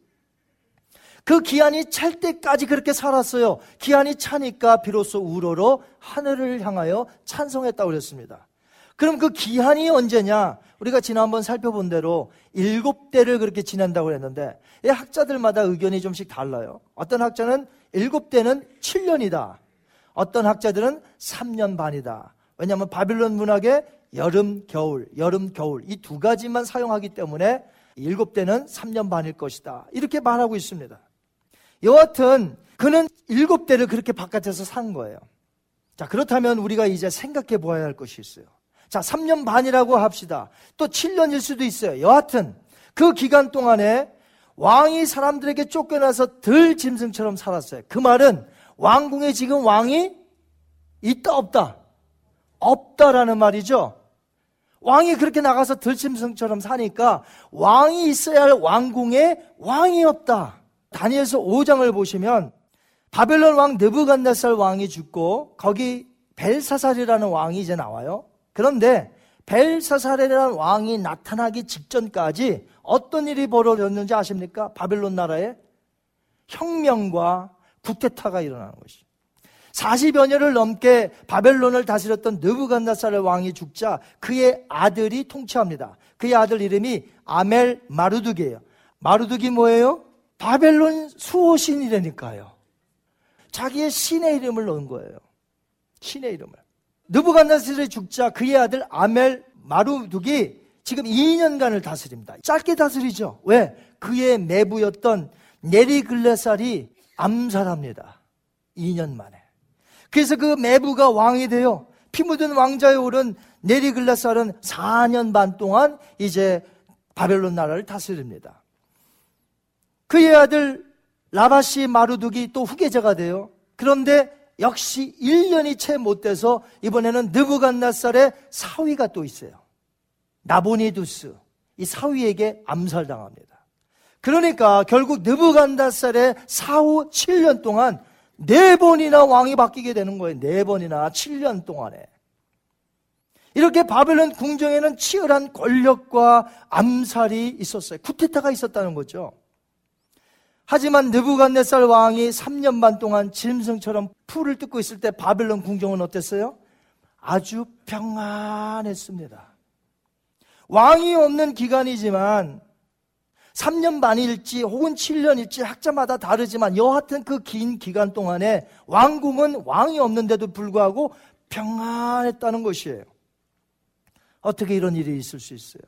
그 기한이 찰 때까지 그렇게 살았어요. 기한이 차니까 비로소 우러러 하늘을 향하여 찬송했다고 그랬습니다. 그럼 그 기한이 언제냐? 우리가 지난번 살펴본 대로 일곱 대를 그렇게 지낸다고 이 학자들마다 의견이 좀씩 달라요. 어떤 학자는 일곱 대는 7년이다. 어떤 학자들은 3년 반이다. 왜냐하면 바빌론 문학에 여름, 겨울, 여름, 겨울 이 두 가지만 사용하기 때문에 일곱 대는 3년 반일 것이다. 이렇게 말하고 있습니다. 여하튼 그는 일곱 대를 그렇게 바깥에서 산 거예요. 자, 그렇다면 우리가 이제 생각해 보아야 할 것이 있어요. 자, 3년 반이라고 합시다. 또 7년일 수도 있어요. 여하튼 그 기간 동안에 왕이 사람들에게 쫓겨나서 들 짐승처럼 살았어요. 그 말은 왕궁에 지금 왕이 있다 없다? 없다라는 말이죠. 왕이 그렇게 나가서 들짐승처럼 사니까 왕이 있어야 할 왕궁에 왕이 없다. 다니엘서 5장을 보시면 바벨론 왕 느부갓네살 왕이 죽고 거기 벨사살이라는 왕이 이제 나와요. 그런데 벨사살이라는 왕이 나타나기 직전까지 어떤 일이 벌어졌는지 아십니까? 바벨론 나라에 혁명과 구테타가 일어나는 것이죠. 40여 년을 넘게 바벨론을 다스렸던 느부갓네살 왕이 죽자 그의 아들이 통치합니다. 그의 아들 이름이 아멜 마루둑이에요. 마루둑이 뭐예요? 바벨론 수호신이라니까요. 자기의 신의 이름을 넣은 거예요. 신의 이름을. 느부갓네살이 죽자 그의 아들 아멜 마루둑이 지금 2년간을 다스립니다. 짧게 다스리죠. 왜? 그의 내부였던 네리글레살이 암살합니다. 2년 만에. 그래서 그 메부가 왕이 돼요. 피 묻은 왕자에 오른 네리글레살은 4년 반 동안 이제 바벨론 나라를 다스립니다. 그의 아들 라바시 마루둑이 또 후계자가 돼요. 그런데 역시 1년이 채 못 돼서 이번에는 느부갓나살의 사위가 또 있어요. 나보니두스. 이 사위에게 암살당합니다. 그러니까 결국 느부갓나살의 사후 7년 동안 네 번이나 왕이 바뀌게 되는 거예요. 네 번이나 7년 동안에. 이렇게 바벨론 궁정에는 치열한 권력과 암살이 있었어요. 쿠데타가 있었다는 거죠. 하지만 느부갓네살 왕이 3년 반 동안 짐승처럼 풀을 뜯고 있을 때 바벨론 궁정은 어땠어요? 아주 평안했습니다. 왕이 없는 기간이지만 3년 반일지 혹은 7년일지 학자마다 다르지만 여하튼 그 긴 기간 동안에 왕궁은 왕이 없는데도 불구하고 평안했다는 것이에요. 어떻게 이런 일이 있을 수 있어요?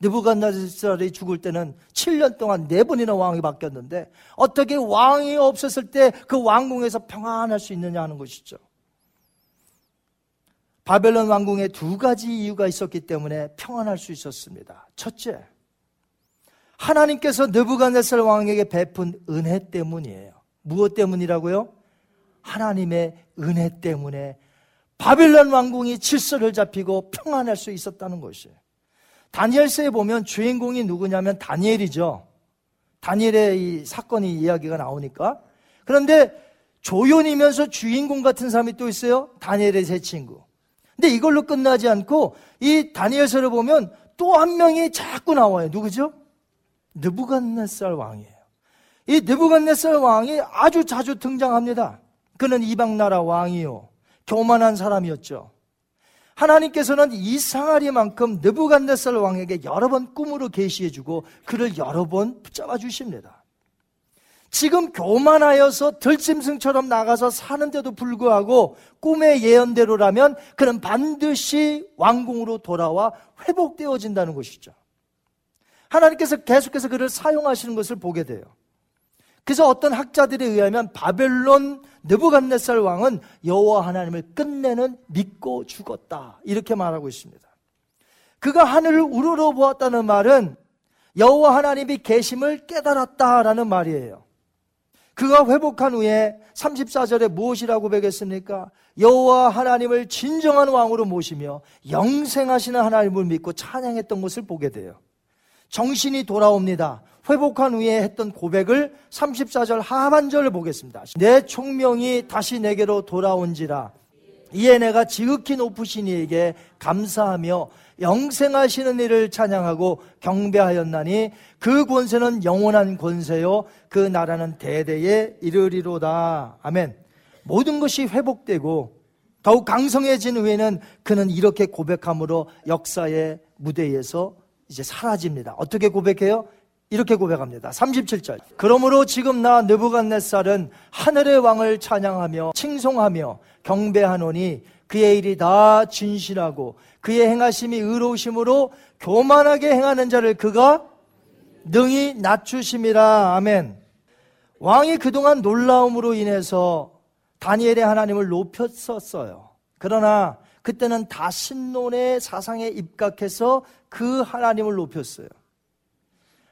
느부갓네살이 죽을 때는 7년 동안 네 번이나 왕이 바뀌었는데 어떻게 왕이 없었을 때 그 왕궁에서 평안할 수 있느냐 하는 것이죠. 바벨론 왕궁에 두 가지 이유가 있었기 때문에 평안할 수 있었습니다. 첫째, 하나님께서 느부갓네살 왕에게 베푼 은혜 때문이에요. 무엇 때문이라고요? 하나님의 은혜 때문에 바벨론 왕궁이 질서를 잡히고 평안할 수 있었다는 것이에요. 다니엘서에 보면 주인공이 누구냐면 다니엘이죠. 다니엘의 이 사건이 이야기가 나오니까. 그런데 조연이면서 주인공 같은 사람이 또 있어요. 다니엘의 새 친구. 근데 이걸로 끝나지 않고 이 다니엘서를 보면 또 한 명이 자꾸 나와요. 누구죠? 느부갓네살 왕이에요. 이 느부갓네살 왕이 아주 자주 등장합니다. 그는 이방 나라 왕이요. 교만한 사람이었죠. 하나님께서는 이상하리만큼 느부갓네살 왕에게 여러 번 꿈으로 계시해주고 그를 여러 번 붙잡아 주십니다. 지금 교만하여서 들짐승처럼 나가서 사는데도 불구하고 꿈의 예언대로라면 그는 반드시 왕궁으로 돌아와 회복되어진다는 것이죠. 하나님께서 계속해서 그를 사용하시는 것을 보게 돼요. 그래서 어떤 학자들에 의하면 바벨론 느부갓네살 왕은 여호와 하나님을 끝내는 믿고 죽었다 이렇게 말하고 있습니다. 그가 하늘을 우러러 보았다는 말은 여호와 하나님이 계심을 깨달았다라는 말이에요. 그가 회복한 후에 34절에 무엇이라고 배겠습니까? 여호와 하나님을 진정한 왕으로 모시며 영생하시는 하나님을 믿고 찬양했던 것을 보게 돼요. 정신이 돌아옵니다. 회복한 후에 했던 고백을 34절 하반절을 보겠습니다. 내 총명이 다시 내게로 돌아온지라. 이에 내가 지극히 높으신 이에게 감사하며 영생하시는 이를 찬양하고 경배하였나니 그 권세는 영원한 권세요. 그 나라는 대대에 이르리로다. 아멘. 모든 것이 회복되고 더욱 강성해진 후에는 그는 이렇게 고백함으로 역사의 무대에서 이제 사라집니다. 어떻게 고백해요? 이렇게 고백합니다. 37절. 그러므로 지금 나 느부갓네살은 하늘의 왕을 찬양하며 칭송하며 경배하노니 그의 일이 다 진실하고 그의 행하심이 의로우심으로 교만하게 행하는 자를 그가 능히 낮추심이라. 아멘. 왕이 그동안 놀라움으로 인해서 다니엘의 하나님을 높였었어요. 그러나 그때는 다 신론의 사상에 입각해서 그 하나님을 높였어요.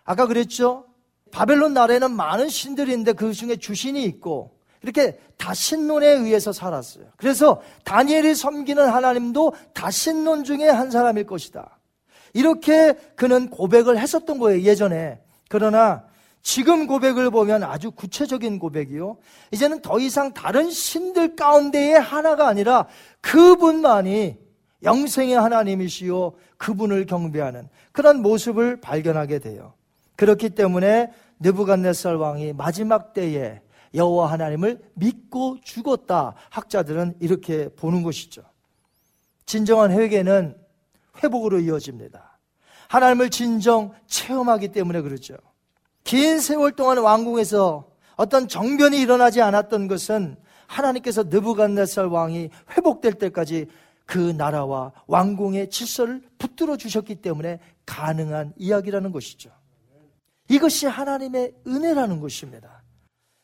아까 그랬죠? 바벨론 나라에는 많은 신들이 있는데 그 중에 주신이 있고 이렇게 다신론에 의해서 살았어요. 그래서 다니엘이 섬기는 하나님도 다신론 중에 한 사람일 것이다. 이렇게 그는 고백을 했었던 거예요, 예전에. 그러나 지금 고백을 보면 아주 구체적인 고백이요. 이제는 더 이상 다른 신들 가운데의 하나가 아니라 그분만이 영생의 하나님이시요. 그분을 경배하는 그런 모습을 발견하게 돼요. 그렇기 때문에 느부갓네살 왕이 마지막 때에 여호와 하나님을 믿고 죽었다. 학자들은 이렇게 보는 것이죠. 진정한 회개는 회복으로 이어집니다. 하나님을 진정 체험하기 때문에 그렇죠. 긴 세월 동안 왕궁에서 어떤 정변이 일어나지 않았던 것은 하나님께서 느부갓네살 왕이 회복될 때까지 그 나라와 왕궁의 질서를 붙들어 주셨기 때문에 가능한 이야기라는 것이죠. 이것이 하나님의 은혜라는 것입니다.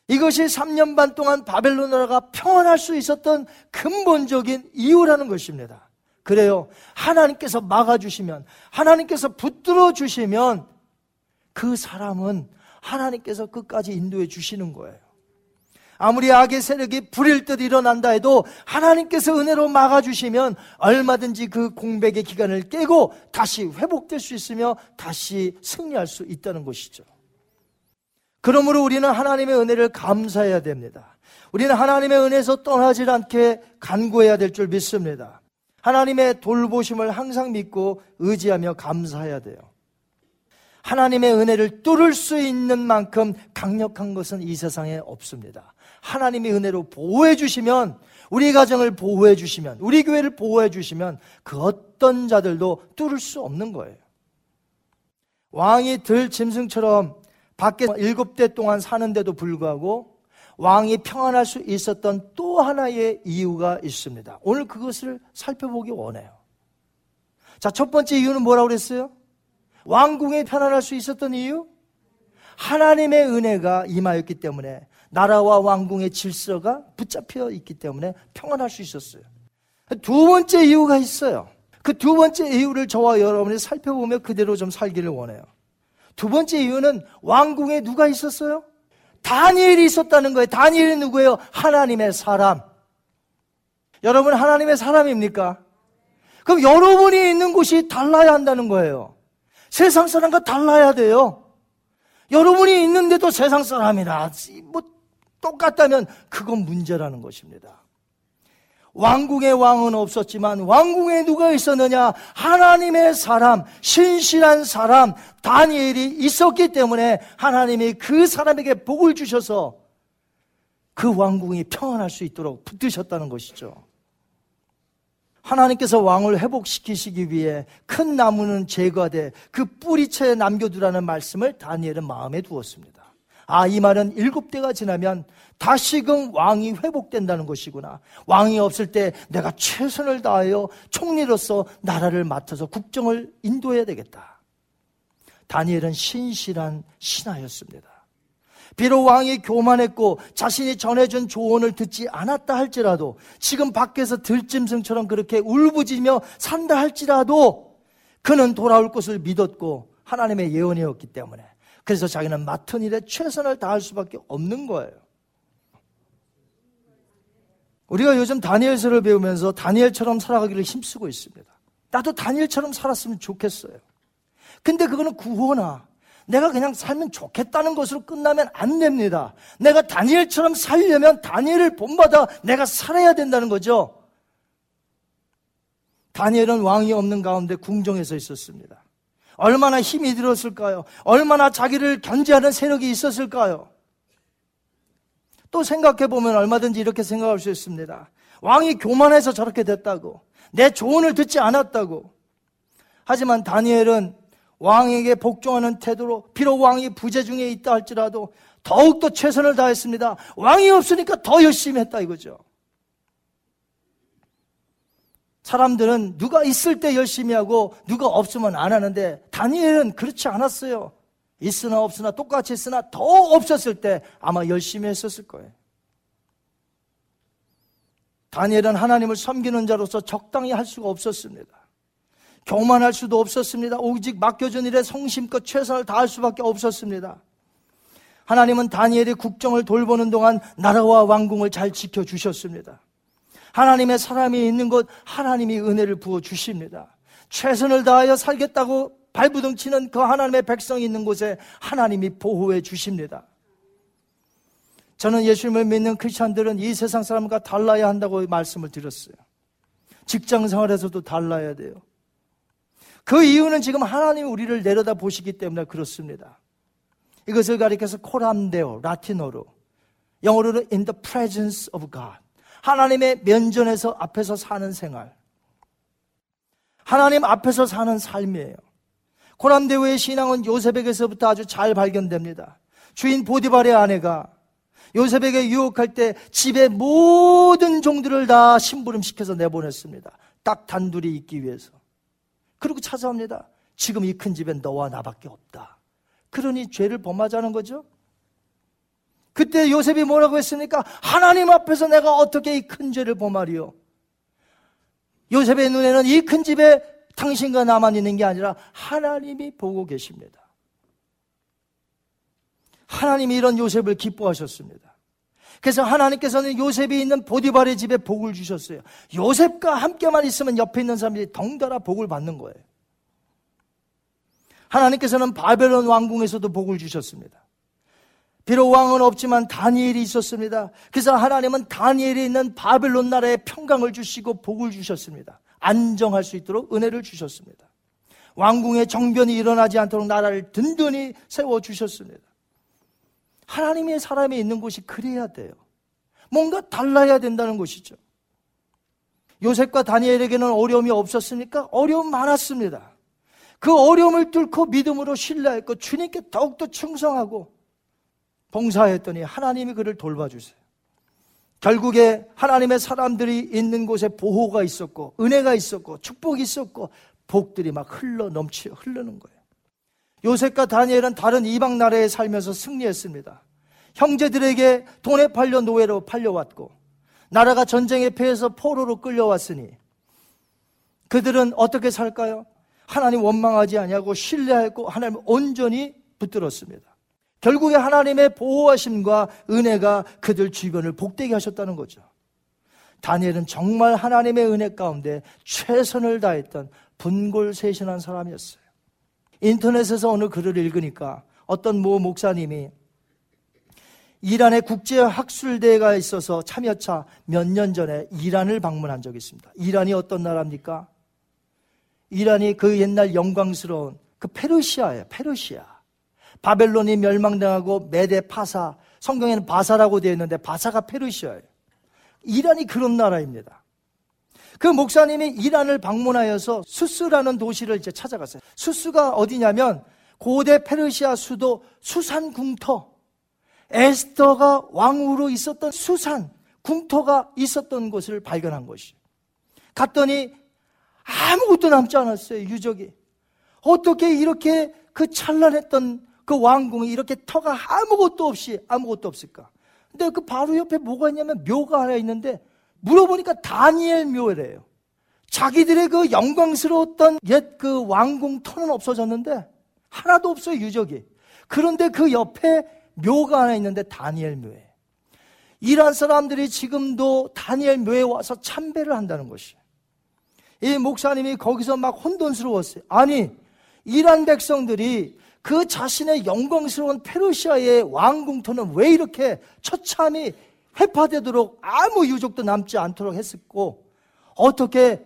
이것이 3년 반 동안 바벨론 나라가 평안할 수 있었던 근본적인 이유라는 것입니다. 그래요. 하나님께서 막아주시면, 하나님께서 붙들어 주시면 그 사람은 하나님께서 끝까지 인도해 주시는 거예요. 아무리 악의 세력이 불일 듯 일어난다 해도 하나님께서 은혜로 막아주시면 얼마든지 그 공백의 기간을 깨고 다시 회복될 수 있으며 다시 승리할 수 있다는 것이죠. 그러므로 우리는 하나님의 은혜를 감사해야 됩니다. 우리는 하나님의 은혜에서 떠나질 않게 간구해야 될 줄 믿습니다. 하나님의 돌보심을 항상 믿고 의지하며 감사해야 돼요. 하나님의 은혜를 뚫을 수 있는 만큼 강력한 것은 이 세상에 없습니다. 하나님의 은혜로 보호해 주시면 우리 가정을 보호해 주시면 우리 교회를 보호해 주시면 그 어떤 자들도 뚫을 수 없는 거예요. 왕이 들 짐승처럼 밖에 일곱 대 동안 사는데도 불구하고 왕이 평안할 수 있었던 또 하나의 이유가 있습니다. 오늘 그것을 살펴보기 원해요. 자, 첫 번째 이유는 뭐라고 그랬어요? 왕궁에 편안할 수 있었던 이유? 하나님의 은혜가 임하였기 때문에 나라와 왕궁의 질서가 붙잡혀 있기 때문에 평안할 수 있었어요. 두 번째 이유가 있어요. 그 두 번째 이유를 저와 여러분이 살펴보며 그대로 좀 살기를 원해요. 두 번째 이유는 왕궁에 누가 있었어요? 다니엘이 있었다는 거예요. 다니엘이 누구예요? 하나님의 사람. 여러분 하나님의 사람입니까? 그럼 여러분이 있는 곳이 달라야 한다는 거예요. 세상 사람과 달라야 돼요. 여러분이 있는데도 세상 사람이라 뭐 똑같다면 그건 문제라는 것입니다. 왕궁의 왕은 없었지만 왕궁에 누가 있었느냐? 하나님의 사람, 신실한 사람, 다니엘이 있었기 때문에 하나님이 그 사람에게 복을 주셔서 그 왕궁이 평안할 수 있도록 붙드셨다는 것이죠. 하나님께서 왕을 회복시키시기 위해 큰 나무는 제거하되 그 뿌리채에 남겨두라는 말씀을 다니엘은 마음에 두었습니다. 아, 이 말은 일곱 대가 지나면 다시금 왕이 회복된다는 것이구나. 왕이 없을 때 내가 최선을 다하여 총리로서 나라를 맡아서 국정을 인도해야 되겠다. 다니엘은 신실한 신하였습니다. 비록 왕이 교만했고 자신이 전해준 조언을 듣지 않았다 할지라도 지금 밖에서 들짐승처럼 그렇게 울부짖며 산다 할지라도 그는 돌아올 것을 믿었고 하나님의 예언이었기 때문에 그래서 자기는 맡은 일에 최선을 다할 수밖에 없는 거예요. 우리가 요즘 다니엘서를 배우면서 다니엘처럼 살아가기를 힘쓰고 있습니다. 나도 다니엘처럼 살았으면 좋겠어요. 근데 그거는 구호나 내가 그냥 살면 좋겠다는 것으로 끝나면 안 됩니다. 내가 다니엘처럼 살려면 다니엘을 본받아 내가 살아야 된다는 거죠. 다니엘은 왕이 없는 가운데 궁정에서 있었습니다. 얼마나 힘이 들었을까요? 얼마나 자기를 견제하는 세력이 있었을까요? 또 생각해 보면 얼마든지 이렇게 생각할 수 있습니다. 왕이 교만해서 저렇게 됐다고. 내 조언을 듣지 않았다고. 하지만 다니엘은 왕에게 복종하는 태도로 비록 왕이 부재 중에 있다 할지라도 더욱더 최선을 다했습니다. 왕이 없으니까 더 열심히 했다 이거죠. 사람들은 누가 있을 때 열심히 하고 누가 없으면 안 하는데 다니엘은 그렇지 않았어요. 있으나 없으나 똑같이 있으나 더 없었을 때 아마 열심히 했었을 거예요. 다니엘은 하나님을 섬기는 자로서 적당히 할 수가 없었습니다. 교만할 수도 없었습니다. 오직 맡겨준 일에 성심껏 최선을 다할 수밖에 없었습니다. 하나님은 다니엘의 국정을 돌보는 동안 나라와 왕궁을 잘 지켜주셨습니다. 하나님의 사람이 있는 곳 하나님이 은혜를 부어 주십니다. 최선을 다하여 살겠다고 발부둥 치는 그 하나님의 백성이 있는 곳에 하나님이 보호해 주십니다. 저는 예수님을 믿는 크리스천들은 이 세상 사람과 달라야 한다고 말씀을 드렸어요. 직장 생활에서도 달라야 돼요. 그 이유는 지금 하나님이 우리를 내려다 보시기 때문에 그렇습니다. 이것을 가리켜서 코람데오, 라틴어로. 영어로는 in the presence of God. 하나님의 면전에서 앞에서 사는 생활. 하나님 앞에서 사는 삶이에요. 고람대우의 신앙은 요셉에게서부터 아주 잘 발견됩니다. 주인 보디발의 아내가 요셉에게 유혹할 때 집의 모든 종들을 다 심부름시켜서 내보냈습니다. 딱 단둘이 있기 위해서. 그리고 찾아옵니다. 지금 이 큰 집엔 너와 나밖에 없다. 그러니 죄를 범하자는 거죠. 그때 요셉이 뭐라고 했습니까? 하나님 앞에서 내가 어떻게 이 큰 죄를 범하리요? 요셉의 눈에는 이 큰 집에 당신과 나만 있는 게 아니라 하나님이 보고 계십니다. 하나님이 이런 요셉을 기뻐하셨습니다. 그래서 하나님께서는 요셉이 있는 보디발의 집에 복을 주셨어요. 요셉과 함께만 있으면 옆에 있는 사람들이 덩달아 복을 받는 거예요. 하나님께서는 바벨론 왕궁에서도 복을 주셨습니다. 비록 왕은 없지만 다니엘이 있었습니다. 그래서 하나님은 다니엘이 있는 바벨론 나라에 평강을 주시고 복을 주셨습니다. 안정할 수 있도록 은혜를 주셨습니다. 왕궁의 정변이 일어나지 않도록 나라를 든든히 세워 주셨습니다. 하나님의 사람이 있는 곳이 그래야 돼요. 뭔가 달라야 된다는 것이죠. 요셉과 다니엘에게는 어려움이 없었습니까? 어려움 많았습니다. 그 어려움을 뚫고 믿음으로 신뢰했고 주님께 더욱더 충성하고 봉사했더니 하나님이 그를 돌봐주세요. 결국에 하나님의 사람들이 있는 곳에 보호가 있었고 은혜가 있었고 축복이 있었고 복들이 막 흘러 넘치 흐르는 거예요. 요셉과 다니엘은 다른 이방 나라에 살면서 승리했습니다. 형제들에게 돈에 팔려 노예로 팔려왔고 나라가 전쟁에 패해서 포로로 끌려왔으니 그들은 어떻게 살까요? 하나님 원망하지 아니하고 신뢰하고 하나님 온전히 붙들었습니다. 결국에 하나님의 보호하심과 은혜가 그들 주변을 복되게 하셨다는 거죠. 다니엘은 정말 하나님의 은혜 가운데 최선을 다했던 분골세신한 사람이었어요. 인터넷에서 어느 글을 읽으니까 어떤 모 목사님이 이란의 국제학술대회가 있어서 참여차 몇 년 전에 이란을 방문한 적이 있습니다. 이란이 어떤 나라입니까? 이란이 그 옛날 영광스러운 그 페르시아예요. 페르시아. 바벨론이 멸망당하고 메데 파사. 성경에는 바사라고 되어 있는데 바사가 페르시아예요. 이란이 그런 나라입니다. 그 목사님이 이란을 방문하여서 수스라는 도시를 이제 찾아갔어요. 수스가 어디냐면 고대 페르시아 수도 수산 궁터. 에스더가 왕으로 있었던 수산 궁터가 있었던 곳을 발견한 것이. 갔더니 아무것도 남지 않았어요, 유적이. 어떻게 이렇게 그 찬란했던 그 왕궁이 이렇게 터가 아무것도 없이 아무것도 없을까? 근데 그 바로 옆에 뭐가 있냐면 묘가 하나 있는데 물어보니까 다니엘 묘래요. 자기들의 그 영광스러웠던 옛 그 왕궁 터는 없어졌는데 하나도 없어요, 유적이. 그런데 그 옆에 묘가 하나 있는데 다니엘 묘에. 이란 사람들이 지금도 다니엘 묘에 와서 참배를 한다는 것이에요. 이 목사님이 거기서 막 혼돈스러웠어요. 아니, 이란 백성들이 그 자신의 영광스러운 페르시아의 왕궁터는 왜 이렇게 처참히 회파되도록 아무 유족도 남지 않도록 했었고, 어떻게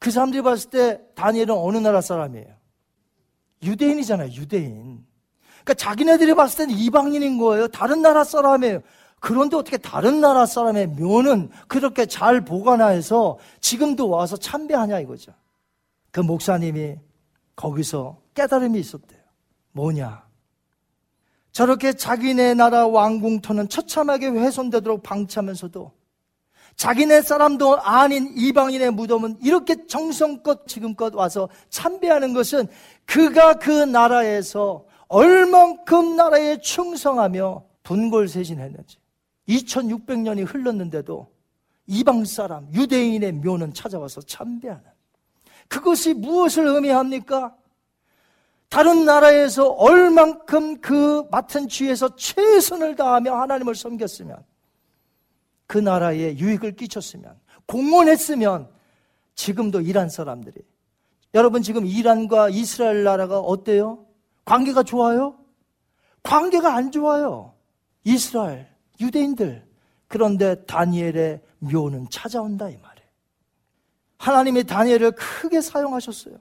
그 사람들이 봤을 때 다니엘은 어느 나라 사람이에요? 유대인이잖아요, 유대인. 그러니까 자기네들이 봤을 때는 이방인인 거예요. 다른 나라 사람이에요. 그런데 어떻게 다른 나라 사람의 묘는 그렇게 잘 보관해서 지금도 와서 참배하냐 이거죠. 그 목사님이 거기서 깨달음이 있었대요. 뭐냐? 저렇게 자기네 나라 왕궁터는 처참하게 훼손되도록 방치하면서도 자기네 사람도 아닌 이방인의 무덤은 이렇게 정성껏 지금껏 와서 참배하는 것은 그가 그 나라에서 얼만큼 나라에 충성하며 분골세신했는지 2600년이 흘렀는데도 이방 사람, 유대인의 묘는 찾아와서 참배하는 그것이 무엇을 의미합니까? 다른 나라에서 얼만큼 그 맡은 주에서 최선을 다하며 하나님을 섬겼으면 그 나라에 유익을 끼쳤으면 공헌했으면 지금도 이란 사람들이 여러분 지금 이란과 이스라엘 나라가 어때요? 관계가 좋아요? 관계가 안 좋아요. 이스라엘, 유대인들. 그런데 다니엘의 묘는 찾아온다 이 말이에요. 하나님이 다니엘을 크게 사용하셨어요.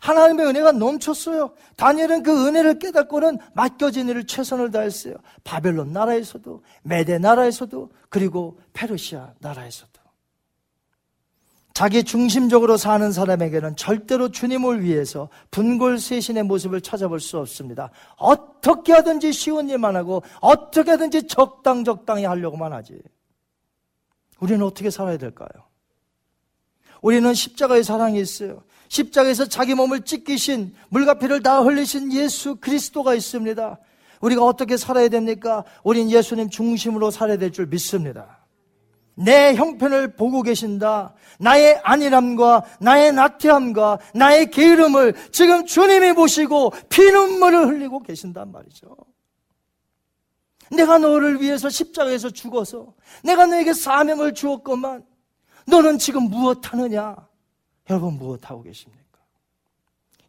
하나님의 은혜가 넘쳤어요. 다니엘은 그 은혜를 깨닫고는 맡겨진 일을 최선을 다했어요. 바벨론 나라에서도, 메대 나라에서도, 그리고 페르시아 나라에서도. 자기 중심적으로 사는 사람에게는 절대로 주님을 위해서 분골쇄신의 모습을 찾아볼 수 없습니다. 어떻게 하든지 쉬운 일만 하고 어떻게 하든지 적당 적당히 하려고만 하지. 우리는 어떻게 살아야 될까요? 우리는 십자가의 사랑이 있어요. 십자가에서 자기 몸을 찢기신 물과 피를 다 흘리신 예수 그리스도가 있습니다. 우리가 어떻게 살아야 됩니까? 우린 예수님 중심으로 살아야 될 줄 믿습니다. 내 형편을 보고 계신다. 나의 안일함과 나의 나태함과 나의 게으름을 지금 주님이 보시고 피눈물을 흘리고 계신단 말이죠. 내가 너를 위해서 십자가에서 죽어서 내가 너에게 사명을 주었건만 너는 지금 무엇 하느냐? 여러분 무엇 하고 계십니까?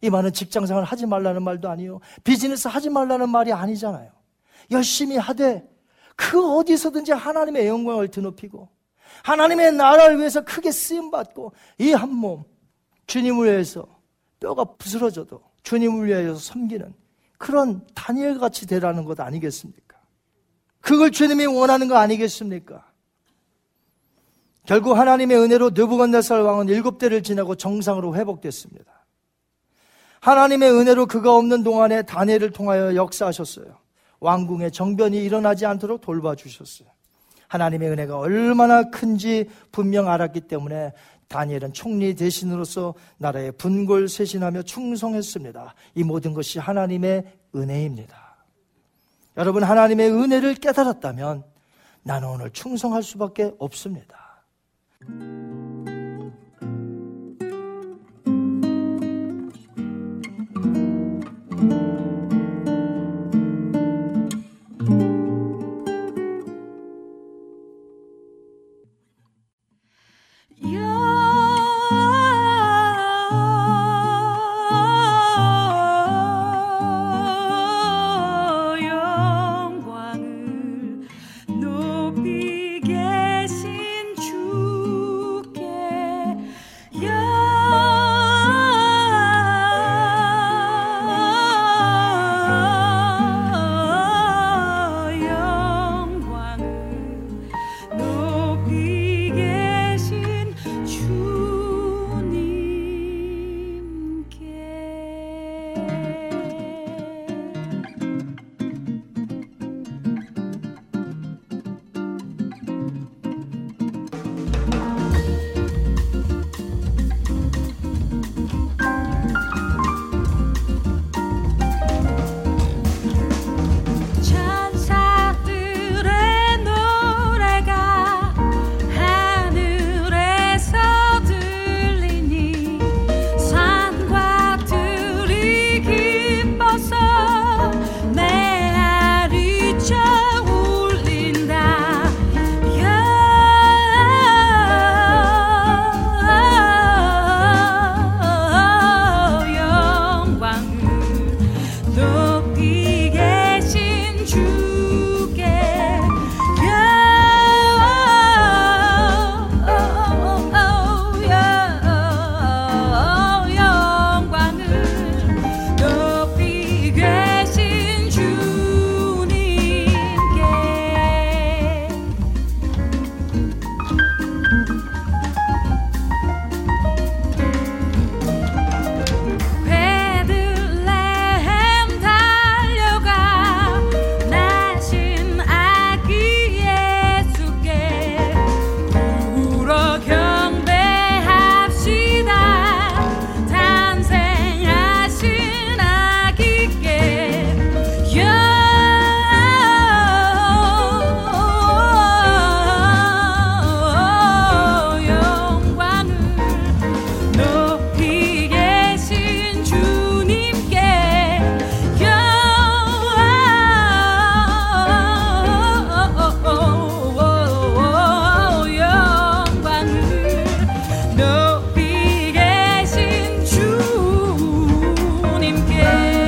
이 말은 직장 생활 하지 말라는 말도 아니요. 비즈니스 하지 말라는 말이 아니잖아요. 열심히 하되 그 어디서든지 하나님의 영광을 드높이고 하나님의 나라를 위해서 크게 쓰임 받고 이 한 몸 주님을 위해서 뼈가 부스러져도 주님을 위해서 섬기는 그런 다니엘 같이 되라는 것 아니겠습니까? 그걸 주님이 원하는 거 아니겠습니까? 결국 하나님의 은혜로 느부갓네살 왕은 일곱 대를 지나고 정상으로 회복됐습니다. 하나님의 은혜로 그가 없는 동안에 다니엘을 통하여 역사하셨어요. 왕궁의 정변이 일어나지 않도록 돌봐주셨어요. 하나님의 은혜가 얼마나 큰지 분명 알았기 때문에 다니엘은 총리 대신으로서 나라의 분골 쇄신하며 충성했습니다. 이 모든 것이 하나님의 은혜입니다. 여러분 하나님의 은혜를 깨달았다면 나는 오늘 충성할 수밖에 없습니다. 영광 again.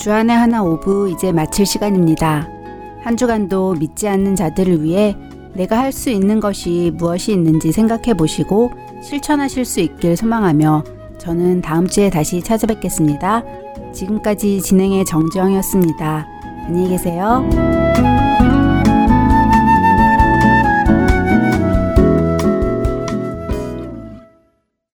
주안의 하나 오브 이제 마칠 시간입니다. 한 주간도 믿지 않는 자들을 위해 내가 할 수 있는 것이 무엇이 있는지 생각해 보시고 실천하실 수 있길 소망하며 저는 다음 주에 다시 찾아뵙겠습니다. 지금까지 진행의 정지영이었습니다. 안녕히 계세요.